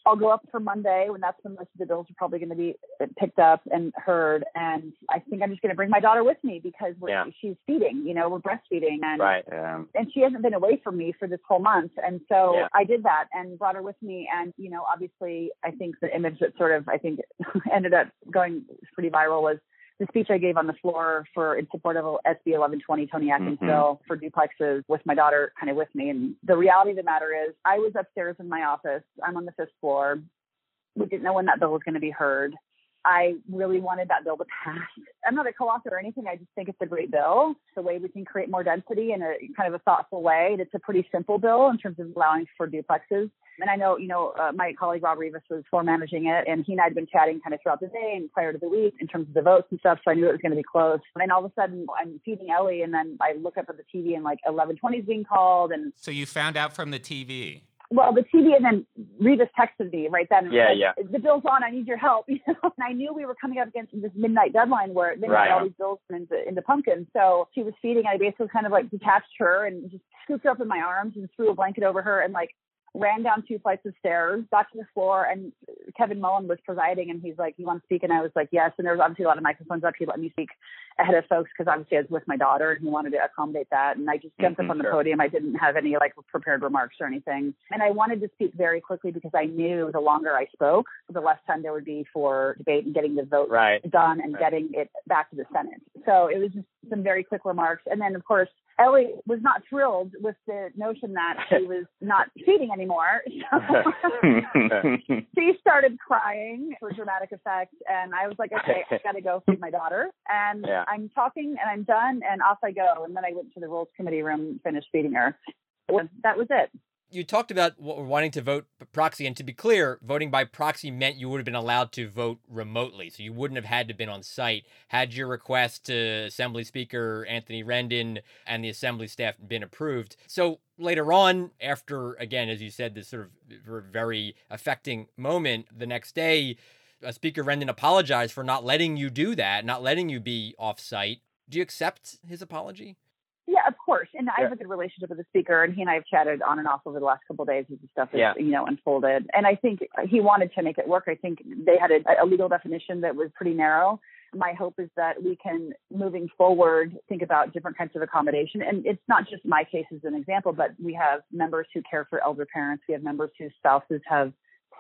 [SPEAKER 3] I'll go up for Monday when that's when most of the bills are probably going to be picked up and heard. And I think I'm just going to bring my daughter with me because yeah. she's feeding, you know, we're breastfeeding and,
[SPEAKER 6] right. Yeah.
[SPEAKER 3] and she hasn't been away from me for this whole month. And so yeah. I did that and brought her with me. And, you know, obviously I think the image that sort of, I think ended up going pretty viral was the speech I gave on the floor for in support of SB 1120 Toni mm-hmm. bill for duplexes with my daughter kind of with me. And the reality of the matter is, I was upstairs in my office. I'm on the fifth floor. We didn't know when that bill was going to be heard. I really wanted that bill to pass. I'm not a co-author or anything. I just think it's a great bill. It's The way we can create more density in a kind of a thoughtful way. It's a pretty simple bill in terms of allowing for duplexes. And I know, you know, uh, my colleague Rob Rivas was for managing it, and he and I had been chatting kind of throughout the day and prior to the week in terms of the votes and stuff. So I knew it was going to be close. And then all of a sudden, I'm feeding Ellie, and then I look up at the TV, and like 11:20 is being called, and
[SPEAKER 4] so you found out from the TV
[SPEAKER 3] well, the TV and then Rivas texted me right then. And
[SPEAKER 6] yeah, yeah.
[SPEAKER 3] The bill's on. I need your help. You know, and I knew we were coming up against this midnight deadline where they right. all these bills into, into pumpkins. So she was feeding. and I basically kind of like detached her and just scooped her up in my arms and threw a blanket over her and like ran down two flights of stairs, got to the floor, and Kevin Mullin was presiding, and he's like, "You want to speak?" And I was like, "Yes." And there was obviously a lot of microphones up. He let me speak ahead of folks because obviously I was with my daughter, and he wanted to accommodate that. And I just jumped mm-hmm, up on the sure. podium. I didn't have any like prepared remarks or anything, and I wanted to speak very quickly because I knew the longer I spoke, the less time there would be for debate and getting the vote
[SPEAKER 6] right.
[SPEAKER 3] done and
[SPEAKER 6] right.
[SPEAKER 3] getting it back to the Senate. So it was just some very quick remarks, and then of course Ellie was not thrilled with the notion that she was not feeding anymore. So she started crying for dramatic effect. And I was like, okay, I got to go feed my daughter. And yeah. I'm talking and I'm done and off I go. And then I went to the Rules Committee room, finished feeding her. That was it
[SPEAKER 2] you talked about wanting to vote proxy, and to be clear, voting by proxy meant you would have been allowed to vote remotely, so you wouldn't have had to been on site had your request to Assembly Speaker Anthony Rendon and the Assembly staff been approved. So later on, after again, as you said, this sort of very affecting moment, the next day, uh, Speaker Rendon apologized for not letting you do that, not letting you be off site. Do you accept his apology?
[SPEAKER 3] Yeah, of course. And I have a good relationship with the speaker, and he and I have chatted on and off over the last couple of days as the stuff has, yeah. you know, unfolded. And I think he wanted to make it work. I think they had a, a legal definition that was pretty narrow. my hope is that we can, moving forward, think about different kinds of accommodation. And it's not just my case as an example, but we have members who care for elder parents. We have members whose spouses have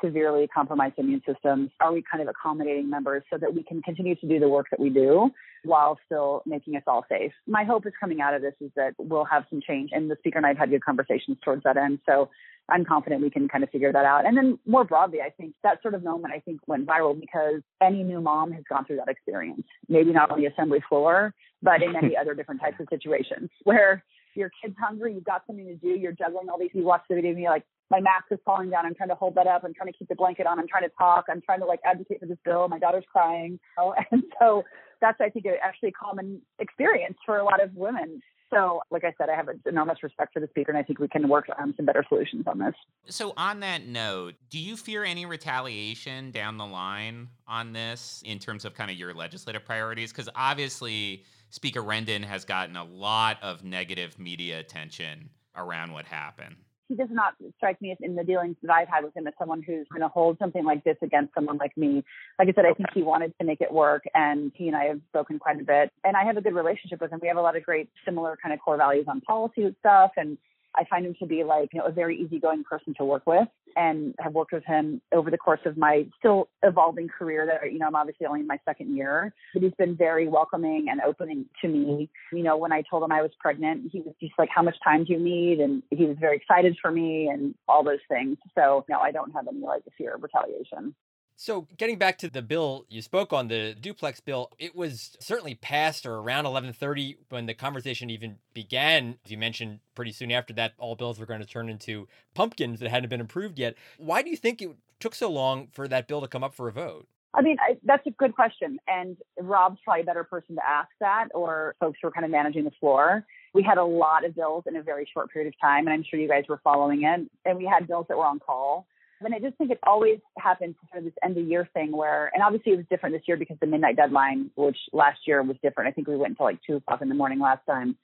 [SPEAKER 3] severely compromised immune systems? Are we kind of accommodating members so that we can continue to do the work that we do while still making us all safe? My hope is coming out of this is that we'll have some change. And the speaker and I have had good conversations towards that end. So I'm confident we can kind of figure that out. And then more broadly, I think that sort of moment I think went viral because any new mom has gone through that experience. Maybe not on the assembly floor, but in many other different types of situations where your kid's hungry, you've got something to do, you're juggling all these, you watch the video and you're like, my mask is falling down. I'm trying to hold that up. I'm trying to keep the blanket on. I'm trying to talk. I'm trying to like advocate for this bill. My daughter's crying. And so that's, I think, actually a common experience for a lot of women. So, like I said, I have enormous respect for the speaker, and I think we can work on some better solutions on this.
[SPEAKER 4] So, on that note, do you fear any retaliation down the line on this in terms of kind of your legislative priorities? Because obviously, Speaker Rendon has gotten a lot of negative media attention around what happened
[SPEAKER 3] he does not strike me as in the dealings that I've had with him as someone who's going to hold something like this against someone like me. Like I said, I think he wanted to make it work, and he and I have spoken quite a bit, and I have a good relationship with him. We have a lot of great similar kind of core values on policy stuff, and I find him to be like, you know, a very easygoing person to work with and have worked with him over the course of my still evolving career that, you know, I'm obviously only in my second year, but he's been very welcoming and opening to me. You know, when I told him I was pregnant, he was just like, how much time do you need? And he was very excited for me and all those things. So no, I don't have any like fear of retaliation.
[SPEAKER 2] So, getting back to the bill you spoke on, the duplex bill, it was certainly passed or around 11:30 when the conversation even began. As you mentioned, pretty soon after that, all bills were going to turn into pumpkins that hadn't been approved yet. Why do you think it took so long for that bill to come up for a vote?
[SPEAKER 3] I mean, I, that's a good question. And Rob's probably a better person to ask that, or folks who are kind of managing the floor. We had a lot of bills in a very short period of time, and I'm sure you guys were following it. And we had bills that were on call. And I just think it always happens sort of this end of year thing where, and obviously it was different this year because the midnight deadline, which last year was different. I think we went until like two o'clock in the morning last time.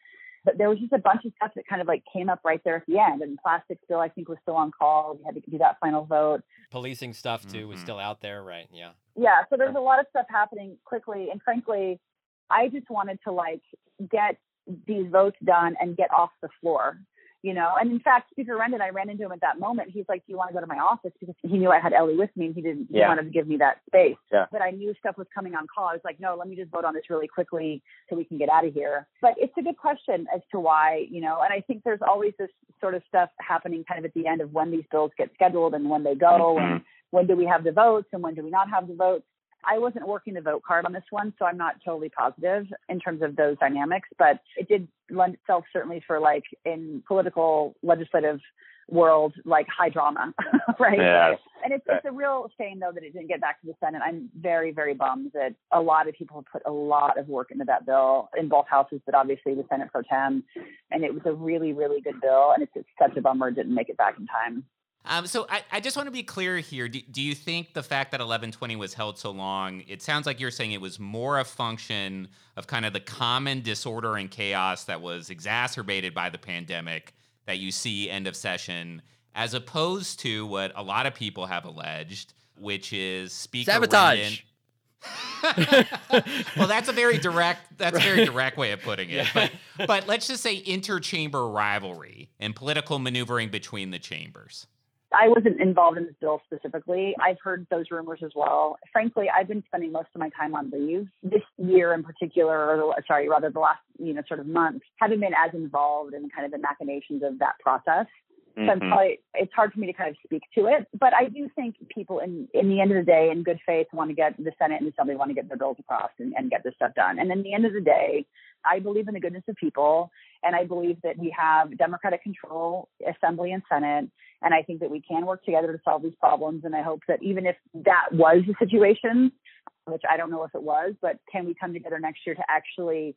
[SPEAKER 3] But there was just a bunch of stuff that kind of like came up right there at the end. And plastic still, I think, was still on call. We had to do that final vote.
[SPEAKER 2] Policing stuff too mm-hmm. was still out there, right? Yeah.
[SPEAKER 3] Yeah. So there's a lot of stuff happening quickly. And frankly, I just wanted to like get these votes done and get off the floor you know. And in fact, Speaker Rendon, I ran into him at that moment. He's like, "Do you want to go to my office?" Because he knew I had Ellie with me, and he didn't yeah. he wanted to give me that space.
[SPEAKER 6] Yeah.
[SPEAKER 3] But I knew stuff was coming on call. I was like, "No, let me just vote on this really quickly so we can get out of here." But it's a good question as to why, you know. And I think there's always this sort of stuff happening kind of at the end of when these bills get scheduled and when they go, mm-hmm. and when do we have the votes and when do we not have the votes. I wasn't working the vote card on this one, so I'm not totally positive in terms of those dynamics, but it did lend itself certainly for like in political legislative world like high drama, right?
[SPEAKER 6] Yes.
[SPEAKER 3] And it's it's a real shame though that it didn't get back to the Senate. I'm very very bummed that a lot of people put a lot of work into that bill in both houses, but obviously the Senate pro tem, and it was a really really good bill, and it's, it's such a bummer it didn't make it back in time.
[SPEAKER 4] Um, so I, I just want to be clear here. Do, do you think the fact that 1120 was held so long, it sounds like you're saying it was more a function of kind of the common disorder and chaos that was exacerbated by the pandemic that you see end of session, as opposed to what a lot of people have alleged, which is Speaker
[SPEAKER 2] sabotage.
[SPEAKER 4] well, that's a very direct. That's a very direct way of putting it. Yeah. But, but let's just say interchamber rivalry and political maneuvering between the chambers.
[SPEAKER 3] I wasn't involved in this bill specifically. I've heard those rumors as well. Frankly, I've been spending most of my time on leave this year in particular, or sorry, rather the last, you know, sort of month, haven't been as involved in kind of the machinations of that process. Mm-hmm. So I'm probably, it's hard for me to kind of speak to it, but I do think people in, in the end of the day, in good faith, want to get the Senate and the Assembly want to get their bills across and, and get this stuff done. And in the end of the day, I believe in the goodness of people, and I believe that we have Democratic control, Assembly and Senate, and I think that we can work together to solve these problems. And I hope that even if that was the situation, which I don't know if it was, but can we come together next year to actually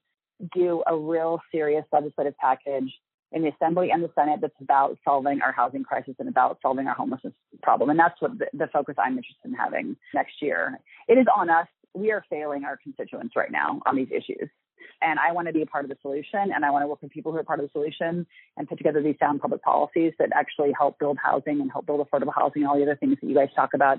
[SPEAKER 3] do a real serious legislative package in the Assembly and the Senate that's about solving our housing crisis and about solving our homelessness problem. And that's what the, the, focus I'm interested in having next year. It is on us. We are failing our constituents right now on these issues. And I want to be a part of the solution and I want to work with people who are part of the solution and put together these sound public policies that actually help build housing and help build affordable housing and all the other things that you guys talk about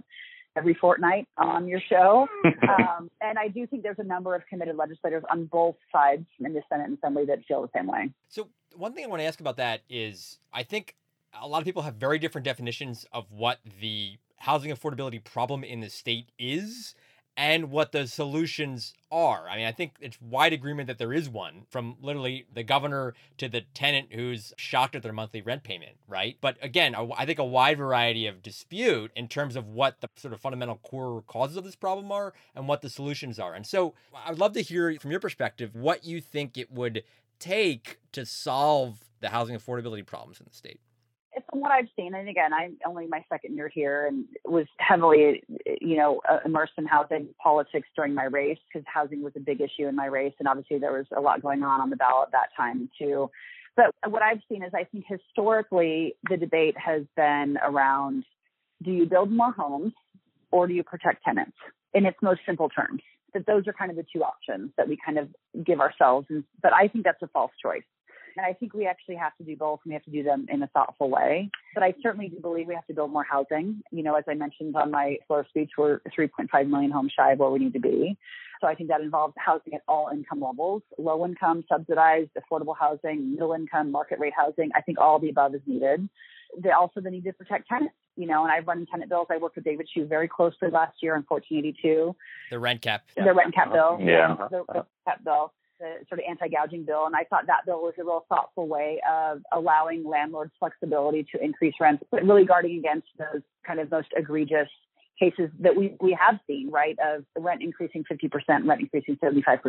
[SPEAKER 3] every fortnight on your show. um, and I do think there's a number of committed legislators on both sides in the Senate and Assembly that feel the same way.
[SPEAKER 2] So, one thing I want to ask about that is I think a lot of people have very different definitions of what the housing affordability problem in the state is and what the solutions are. I mean, I think it's wide agreement that there is one from literally the governor to the tenant who's shocked at their monthly rent payment, right? But again, I think a wide variety of dispute in terms of what the sort of fundamental core causes of this problem are and what the solutions are. And so I'd love to hear from your perspective what you think it would take to solve the housing affordability problems in the state
[SPEAKER 3] from what I've seen, and again, I'm only my second year here and was heavily, you know, uh, immersed in housing politics during my race because housing was a big issue in my race. And obviously there was a lot going on on the ballot that time too. But what I've seen is I think historically the debate has been around do you build more homes or do you protect tenants in its most simple terms? That those are kind of the two options that we kind of give ourselves. And, but I think that's a false choice. And I think we actually have to do both and we have to do them in a thoughtful way. But I certainly do believe we have to build more housing. You know, as I mentioned on my floor speech, we're 3.5 million homes shy of where we need to be. So I think that involves housing at all income levels, low income, subsidized, affordable housing, middle income, market rate housing. I think all the above is needed. They also the need to protect tenants, you know, and I've run tenant bills. I worked with David Chiu very closely last year in 1482.
[SPEAKER 2] The rent cap.
[SPEAKER 3] The rent cap bill.
[SPEAKER 6] Yeah.
[SPEAKER 3] The rent cap bill the sort of anti-gouging bill, and I thought that bill was a real thoughtful way of allowing landlords flexibility to increase rents, but really guarding against those kind of most egregious cases that we, we have seen, right, of rent increasing 50%, rent increasing 75%.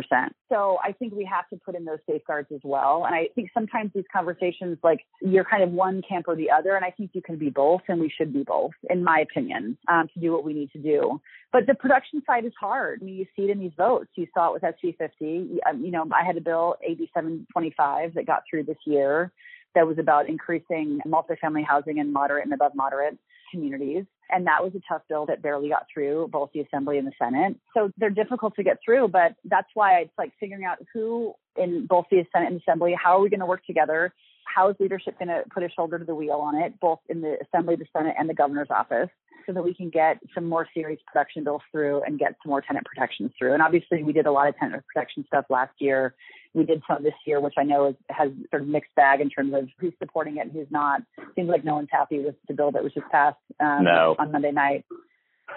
[SPEAKER 3] So I think we have to put in those safeguards as well. And I think sometimes these conversations, like you're kind of one camp or the other, and I think you can be both, and we should be both, in my opinion, um, to do what we need to do. But the production side is hard. I mean, you see it in these votes. You saw it with SB 50. Um, you know, I had a bill, AB 725, that got through this year that was about increasing multifamily housing and moderate and above moderate communities. And that was a tough bill that barely got through both the Assembly and the Senate. So they're difficult to get through, but that's why it's like figuring out who in both the Senate and Assembly, how are we going to work together? How is leadership going to put a shoulder to the wheel on it, both in the Assembly, the Senate, and the governor's office? so that we can get some more serious production bills through and get some more tenant protections through. And obviously, we did a lot of tenant protection stuff last year. We did some this year, which I know is, has sort of mixed bag in terms of who's supporting it and who's not. Seems like no one's happy with the bill that was just passed um,
[SPEAKER 6] no.
[SPEAKER 3] on Monday night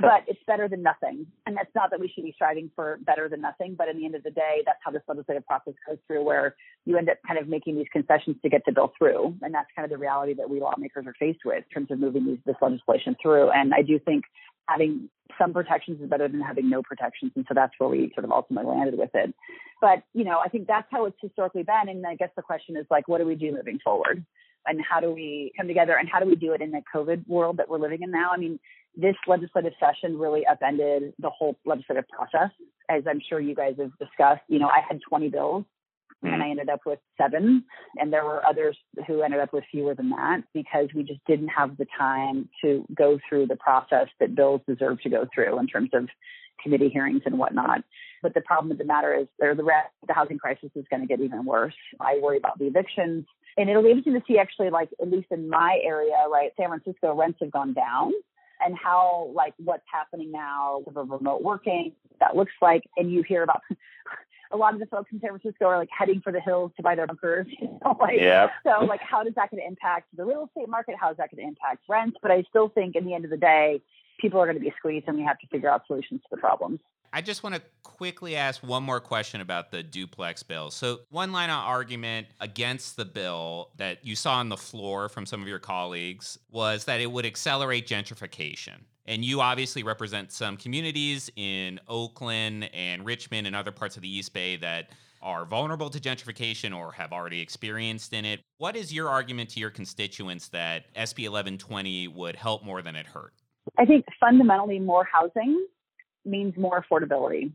[SPEAKER 3] but it's better than nothing. And that's not that we should be striving for better than nothing, but in the end of the day, that's how this legislative process goes through, where you end up kind of making these concessions to get the bill through. And that's kind of the reality that we lawmakers are faced with in terms of moving these, this legislation through. And I do think having some protections is better than having no protections. And so that's where we sort of ultimately landed with it. But, you know, I think that's how it's historically been. And I guess the question is like, what do we do moving forward? And how do we come together and how do we do it in the COVID world that we're living in now? I mean, this legislative session really upended the whole legislative process. As I'm sure you guys have discussed, you know, I had 20 bills and I mm-hmm. ended up with seven. And there were others who ended up with fewer than that because we just didn't have the time to go through the process that bills deserve to go through in terms of committee hearings and whatnot. But the problem with the matter is there the rest, the housing crisis is going to get even worse. I worry about the evictions. And it'll be interesting to see actually like at least in my area, right, San Francisco rents have gone down and how like what's happening now with remote working that looks like and you hear about a lot of the folks in San Francisco are like heading for the hills to buy their bunkers. You know, like,
[SPEAKER 6] yeah.
[SPEAKER 3] So like, how does that going to impact the real estate market? How is that going to impact rents? But I still think in the end of the day, people are going to be squeezed, and we have to figure out solutions to the problems.
[SPEAKER 4] I just want to quickly ask one more question about the duplex bill. So, one line of argument against the bill that you saw on the floor from some of your colleagues was that it would accelerate gentrification. And you obviously represent some communities in Oakland and Richmond and other parts of the East Bay that are vulnerable to gentrification or have already experienced in it. What is your argument to your constituents that SB 1120 would help more than it hurt?
[SPEAKER 3] I think fundamentally more housing means more affordability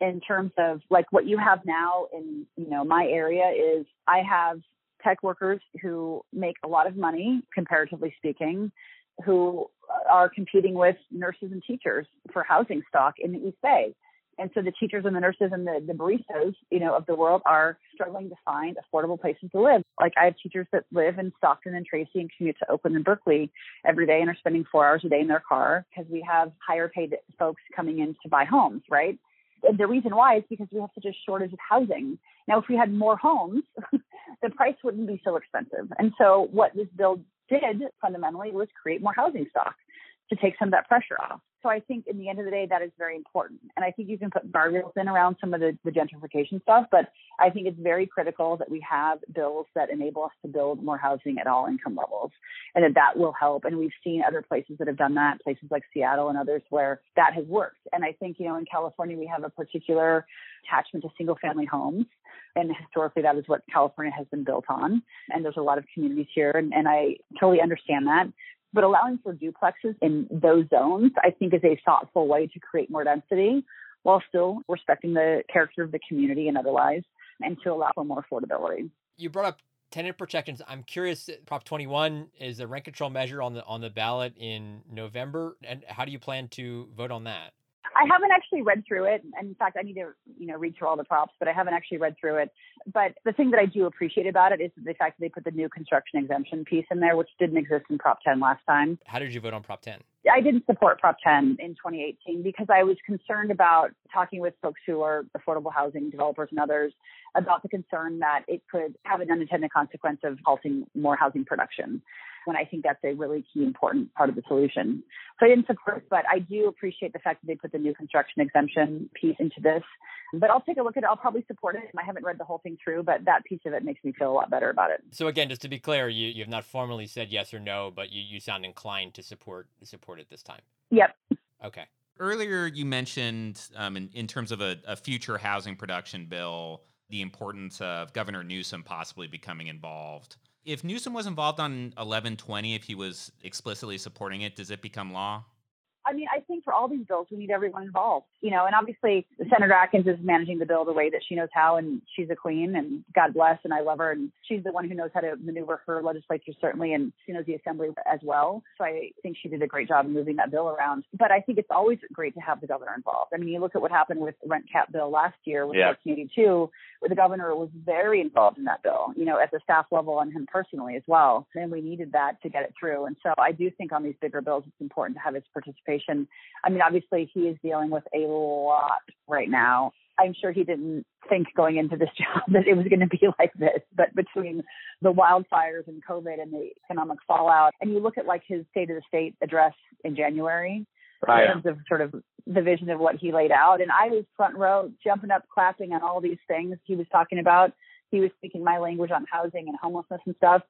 [SPEAKER 3] in terms of like what you have now in you know my area is I have tech workers who make a lot of money comparatively speaking who are competing with nurses and teachers for housing stock in the East Bay. And so the teachers and the nurses and the, the baristas, you know, of the world are struggling to find affordable places to live. Like I have teachers that live in Stockton and Tracy and commute to Oakland and Berkeley every day and are spending four hours a day in their car because we have higher paid folks coming in to buy homes, right? And the reason why is because we have such a shortage of housing. Now, if we had more homes, the price wouldn't be so expensive. And so what this bill did fundamentally was create more housing stock to take some of that pressure off. So I think in the end of the day, that is very important. And I think you can put guardrails in around some of the, the gentrification stuff, but I think it's very critical that we have bills that enable us to build more housing at all income levels and that that will help. And we've seen other places that have done that, places like Seattle and others where that has worked. And I think, you know, in California, we have a particular attachment to single family homes. And historically, that is what California has been built on. And there's a lot of communities here. And, and I totally understand that. But allowing for duplexes in those zones, I think, is a thoughtful way to create more density while still respecting the character of the community and otherwise, and to allow for more affordability.
[SPEAKER 2] You brought up tenant protections. I'm curious. Prop 21 is a rent control measure on the on the ballot in November, and how do you plan to vote on that?
[SPEAKER 3] I haven't actually read through it. And in fact, I need to, you know, read through all the props, but I haven't actually read through it. But the thing that I do appreciate about it is the fact that they put the new construction exemption piece in there, which didn't exist in Prop 10 last time.
[SPEAKER 2] How did you vote on Prop 10?
[SPEAKER 3] I didn't support Prop 10 in 2018 because I was concerned about talking with folks who are affordable housing developers and others about the concern that it could have an unintended consequence of halting more housing production when I think that's a really key important part of the solution. So I didn't support, but I do appreciate the fact that they put the new construction exemption piece into this. But I'll take a look at it. I'll probably support it. I haven't read the whole thing through, but that piece of it makes me feel a lot better about it.
[SPEAKER 2] So again, just to be clear, you, you have not formally said yes or no, but you, you sound inclined to support support it this time.
[SPEAKER 3] Yep.
[SPEAKER 2] Okay.
[SPEAKER 4] Earlier, you mentioned um, in, in terms of a, a future housing production bill, the importance of Governor Newsom possibly becoming involved. If Newsom was involved on 1120, if he was explicitly supporting it, does it become law?
[SPEAKER 3] I mean, I think for all these bills, we need everyone involved, you know, and obviously Senator Atkins is managing the bill the way that she knows how, and she's a queen, and God bless, and I love her, and she's the one who knows how to maneuver her legislature, certainly, and she knows the assembly as well. So I think she did a great job in moving that bill around. But I think it's always great to have the governor involved. I mean, you look at what happened with the rent cap bill last year with yeah. 1482, where the governor was very involved in that bill, you know, at the staff level and him personally as well. And we needed that to get it through. And so I do think on these bigger bills, it's important to have his participation I mean, obviously, he is dealing with a lot right now. I'm sure he didn't think going into this job that it was going to be like this. But between the wildfires and COVID and the economic fallout, and you look at like his State of the State address in January, right. in terms of sort of the vision of what he laid out, and I was front row, jumping up, clapping on all these things he was talking about. He was speaking my language on housing and homelessness and stuff.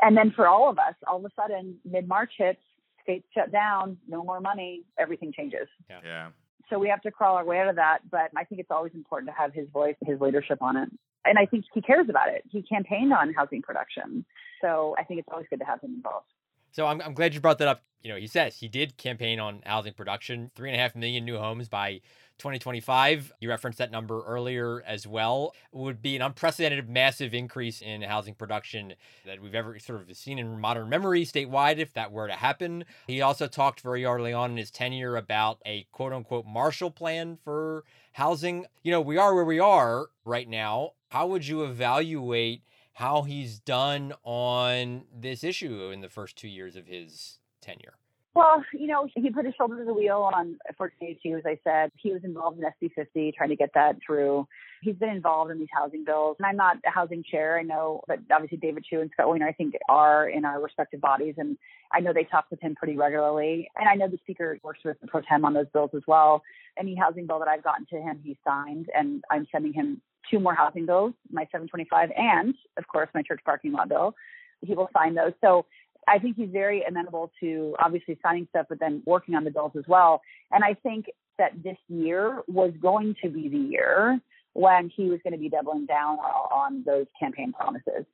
[SPEAKER 3] And then for all of us, all of a sudden, mid March hits, states shut down, no more money, everything changes.
[SPEAKER 4] Yeah. yeah.
[SPEAKER 3] So we have to crawl our way out of that. But I think it's always important to have his voice, his leadership on it. And I think he cares about it. He campaigned on housing production. So I think it's always good to have him involved.
[SPEAKER 2] So I'm, I'm glad you brought that up. You know, he says he did campaign on housing production, three and a half million new homes by 2025. You referenced that number earlier as well. Would be an unprecedented, massive increase in housing production that we've ever sort of seen in modern memory statewide, if that were to happen. He also talked very early on in his tenure about a quote unquote Marshall Plan for housing. You know, we are where we are right now. How would you evaluate? how he's done on this issue in the first two years of his tenure.
[SPEAKER 3] Well, you know, he put his shoulder to the wheel on 1482, as I said. He was involved in SB 50, trying to get that through. He's been involved in these housing bills. And I'm not a housing chair, I know, but obviously David Chiu and Scott Wiener, I think, are in our respective bodies. And I know they talk with him pretty regularly. And I know the speaker works with the pro tem on those bills as well. Any housing bill that I've gotten to him, he signed. And I'm sending him two more housing bills, my 725 and, of course, my church parking lot bill. He will sign those. So I think he's very amenable to obviously signing stuff, but then working on the bills as well. And I think that this year was going to be the year when he was going to be doubling down on those campaign promises.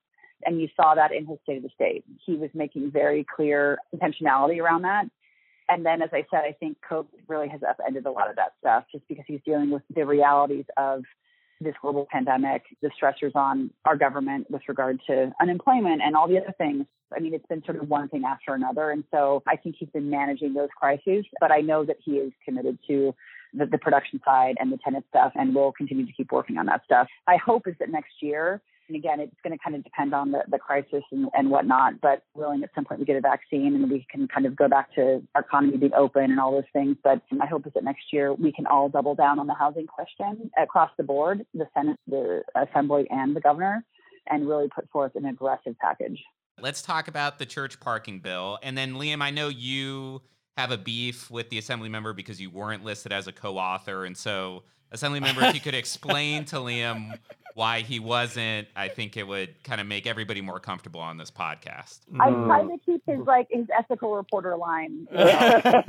[SPEAKER 3] And you saw that in his State of the State. He was making very clear intentionality around that. And then, as I said, I think COVID really has upended a lot of that stuff just because he's dealing with the realities of this global pandemic, the stressors on our government with regard to unemployment and all the other things. I mean, it's been sort of one thing after another. And so I think he's been managing those crises, but I know that he is committed to the, the production side and the tenant stuff, and we'll continue to keep working on that stuff. I hope is that next year and again, it's going to kind of depend on the, the crisis and, and whatnot, but willing at some point we get a vaccine and we can kind of go back to our economy being open and all those things. But my hope is that next year we can all double down on the housing question across the board, the Senate, the Assembly, and the governor, and really put forth an aggressive package.
[SPEAKER 4] Let's talk about the church parking bill. And then, Liam, I know you have a beef with the assembly member because you weren't listed as a co author. And so, assembly member, if you could explain to Liam why he wasn't, I think it would kind of make everybody more comfortable on this podcast.
[SPEAKER 3] I mm. try to keep his like his ethical reporter line. it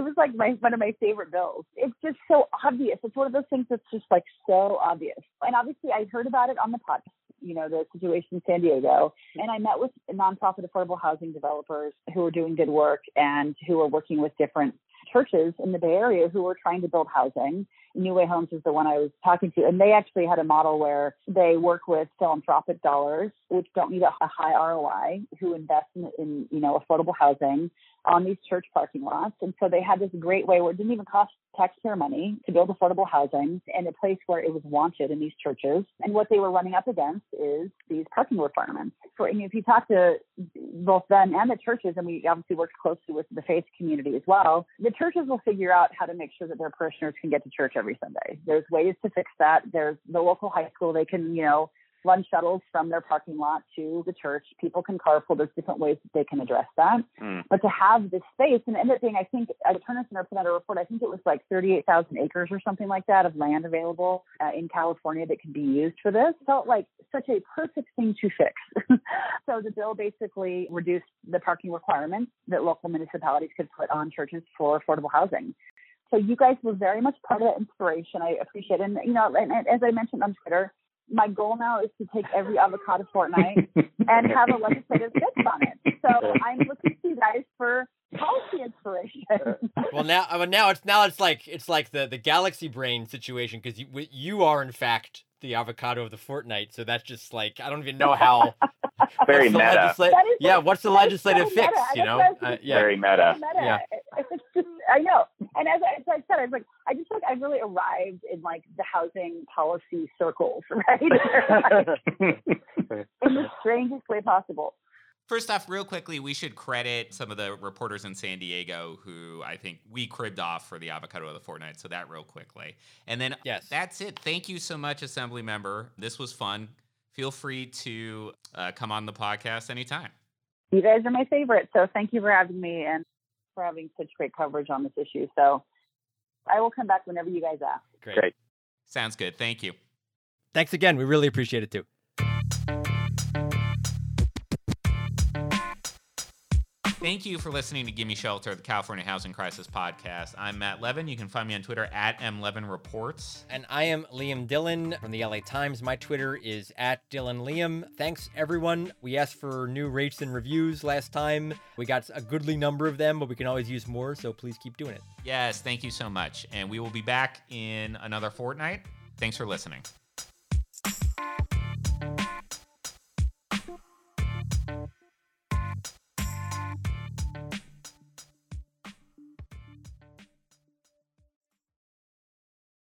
[SPEAKER 3] was like my one of my favorite bills. It's just so obvious. It's one of those things that's just like so obvious. And obviously, I heard about it on the podcast. You know the situation in San Diego, and I met with nonprofit affordable housing developers who are doing good work and who are working with different churches in the Bay Area who were trying to build housing. New Way Homes is the one I was talking to, and they actually had a model where they work with philanthropic dollars, which don't need a, high ROI, who invest in, in you know affordable housing on these church parking lots. And so they had this great way where it didn't even cost taxpayer money to build affordable housing in a place where it was wanted in these churches. And what they were running up against is these parking requirements. And if you talk to both them and the churches, and we obviously work closely with the faith community as well, the churches will figure out how to make sure that their parishioners can get to church every Sunday. There's ways to fix that. There's the local high school, they can, you know, run shuttles from their parking lot to the church. People can carpool. There's different ways that they can address that. Mm. But to have this space, and end up being, I think, at Terner Center put out a report, I think it was like 38,000 acres or something like that of land available uh, in California that can be used for this. Felt like such a perfect thing to fix. so the bill basically reduced the parking requirements that local municipalities could put on churches for affordable housing. So you guys were very much part of that inspiration. I appreciate it. And, you know, and, and as I mentioned on Twitter, my goal now is to take every avocado fortnight and have a legislative fix on it. So I'm looking to you guys for policy inspiration.
[SPEAKER 2] well, now, well, now it's now it's like it's like the the galaxy brain situation because you you are in fact the avocado of the fortnight. So that's just like I don't even know how.
[SPEAKER 6] Very meta.
[SPEAKER 2] Legisla- yeah, what's the legislative so fix? You know,
[SPEAKER 6] uh, yeah. Very meta.
[SPEAKER 3] meta. Yeah. It's just, I know. And as I, as I said, I was like, I just like I really arrived in like the housing policy circles, right? in the strangest way possible.
[SPEAKER 4] First off, real quickly, we should credit some of the reporters in San Diego who I think we cribbed off for the avocado of the fortnight. So that real quickly. And then yes. that's it. Thank you so much, Assembly member. This was fun. Feel free to uh, come on the podcast anytime.
[SPEAKER 3] You guys are my favorite. So thank you for having me and for having such great coverage on this issue. So I will come back whenever you guys ask.
[SPEAKER 6] Great. Great.
[SPEAKER 4] Sounds good. Thank you.
[SPEAKER 2] Thanks again. We really appreciate it too.
[SPEAKER 4] Thank you for listening to Gimme Shelter, the California Housing Crisis Podcast. I'm Matt Levin. You can find me on Twitter at mlevinreports.
[SPEAKER 2] And I am Liam Dillon from the LA Times. My Twitter is at Dillon Liam. Thanks, everyone. We asked for new rates and reviews last time. We got a goodly number of them, but we can always use more, so please keep doing it.
[SPEAKER 4] Yes, thank you so much. And we will be back in another fortnight. Thanks for listening.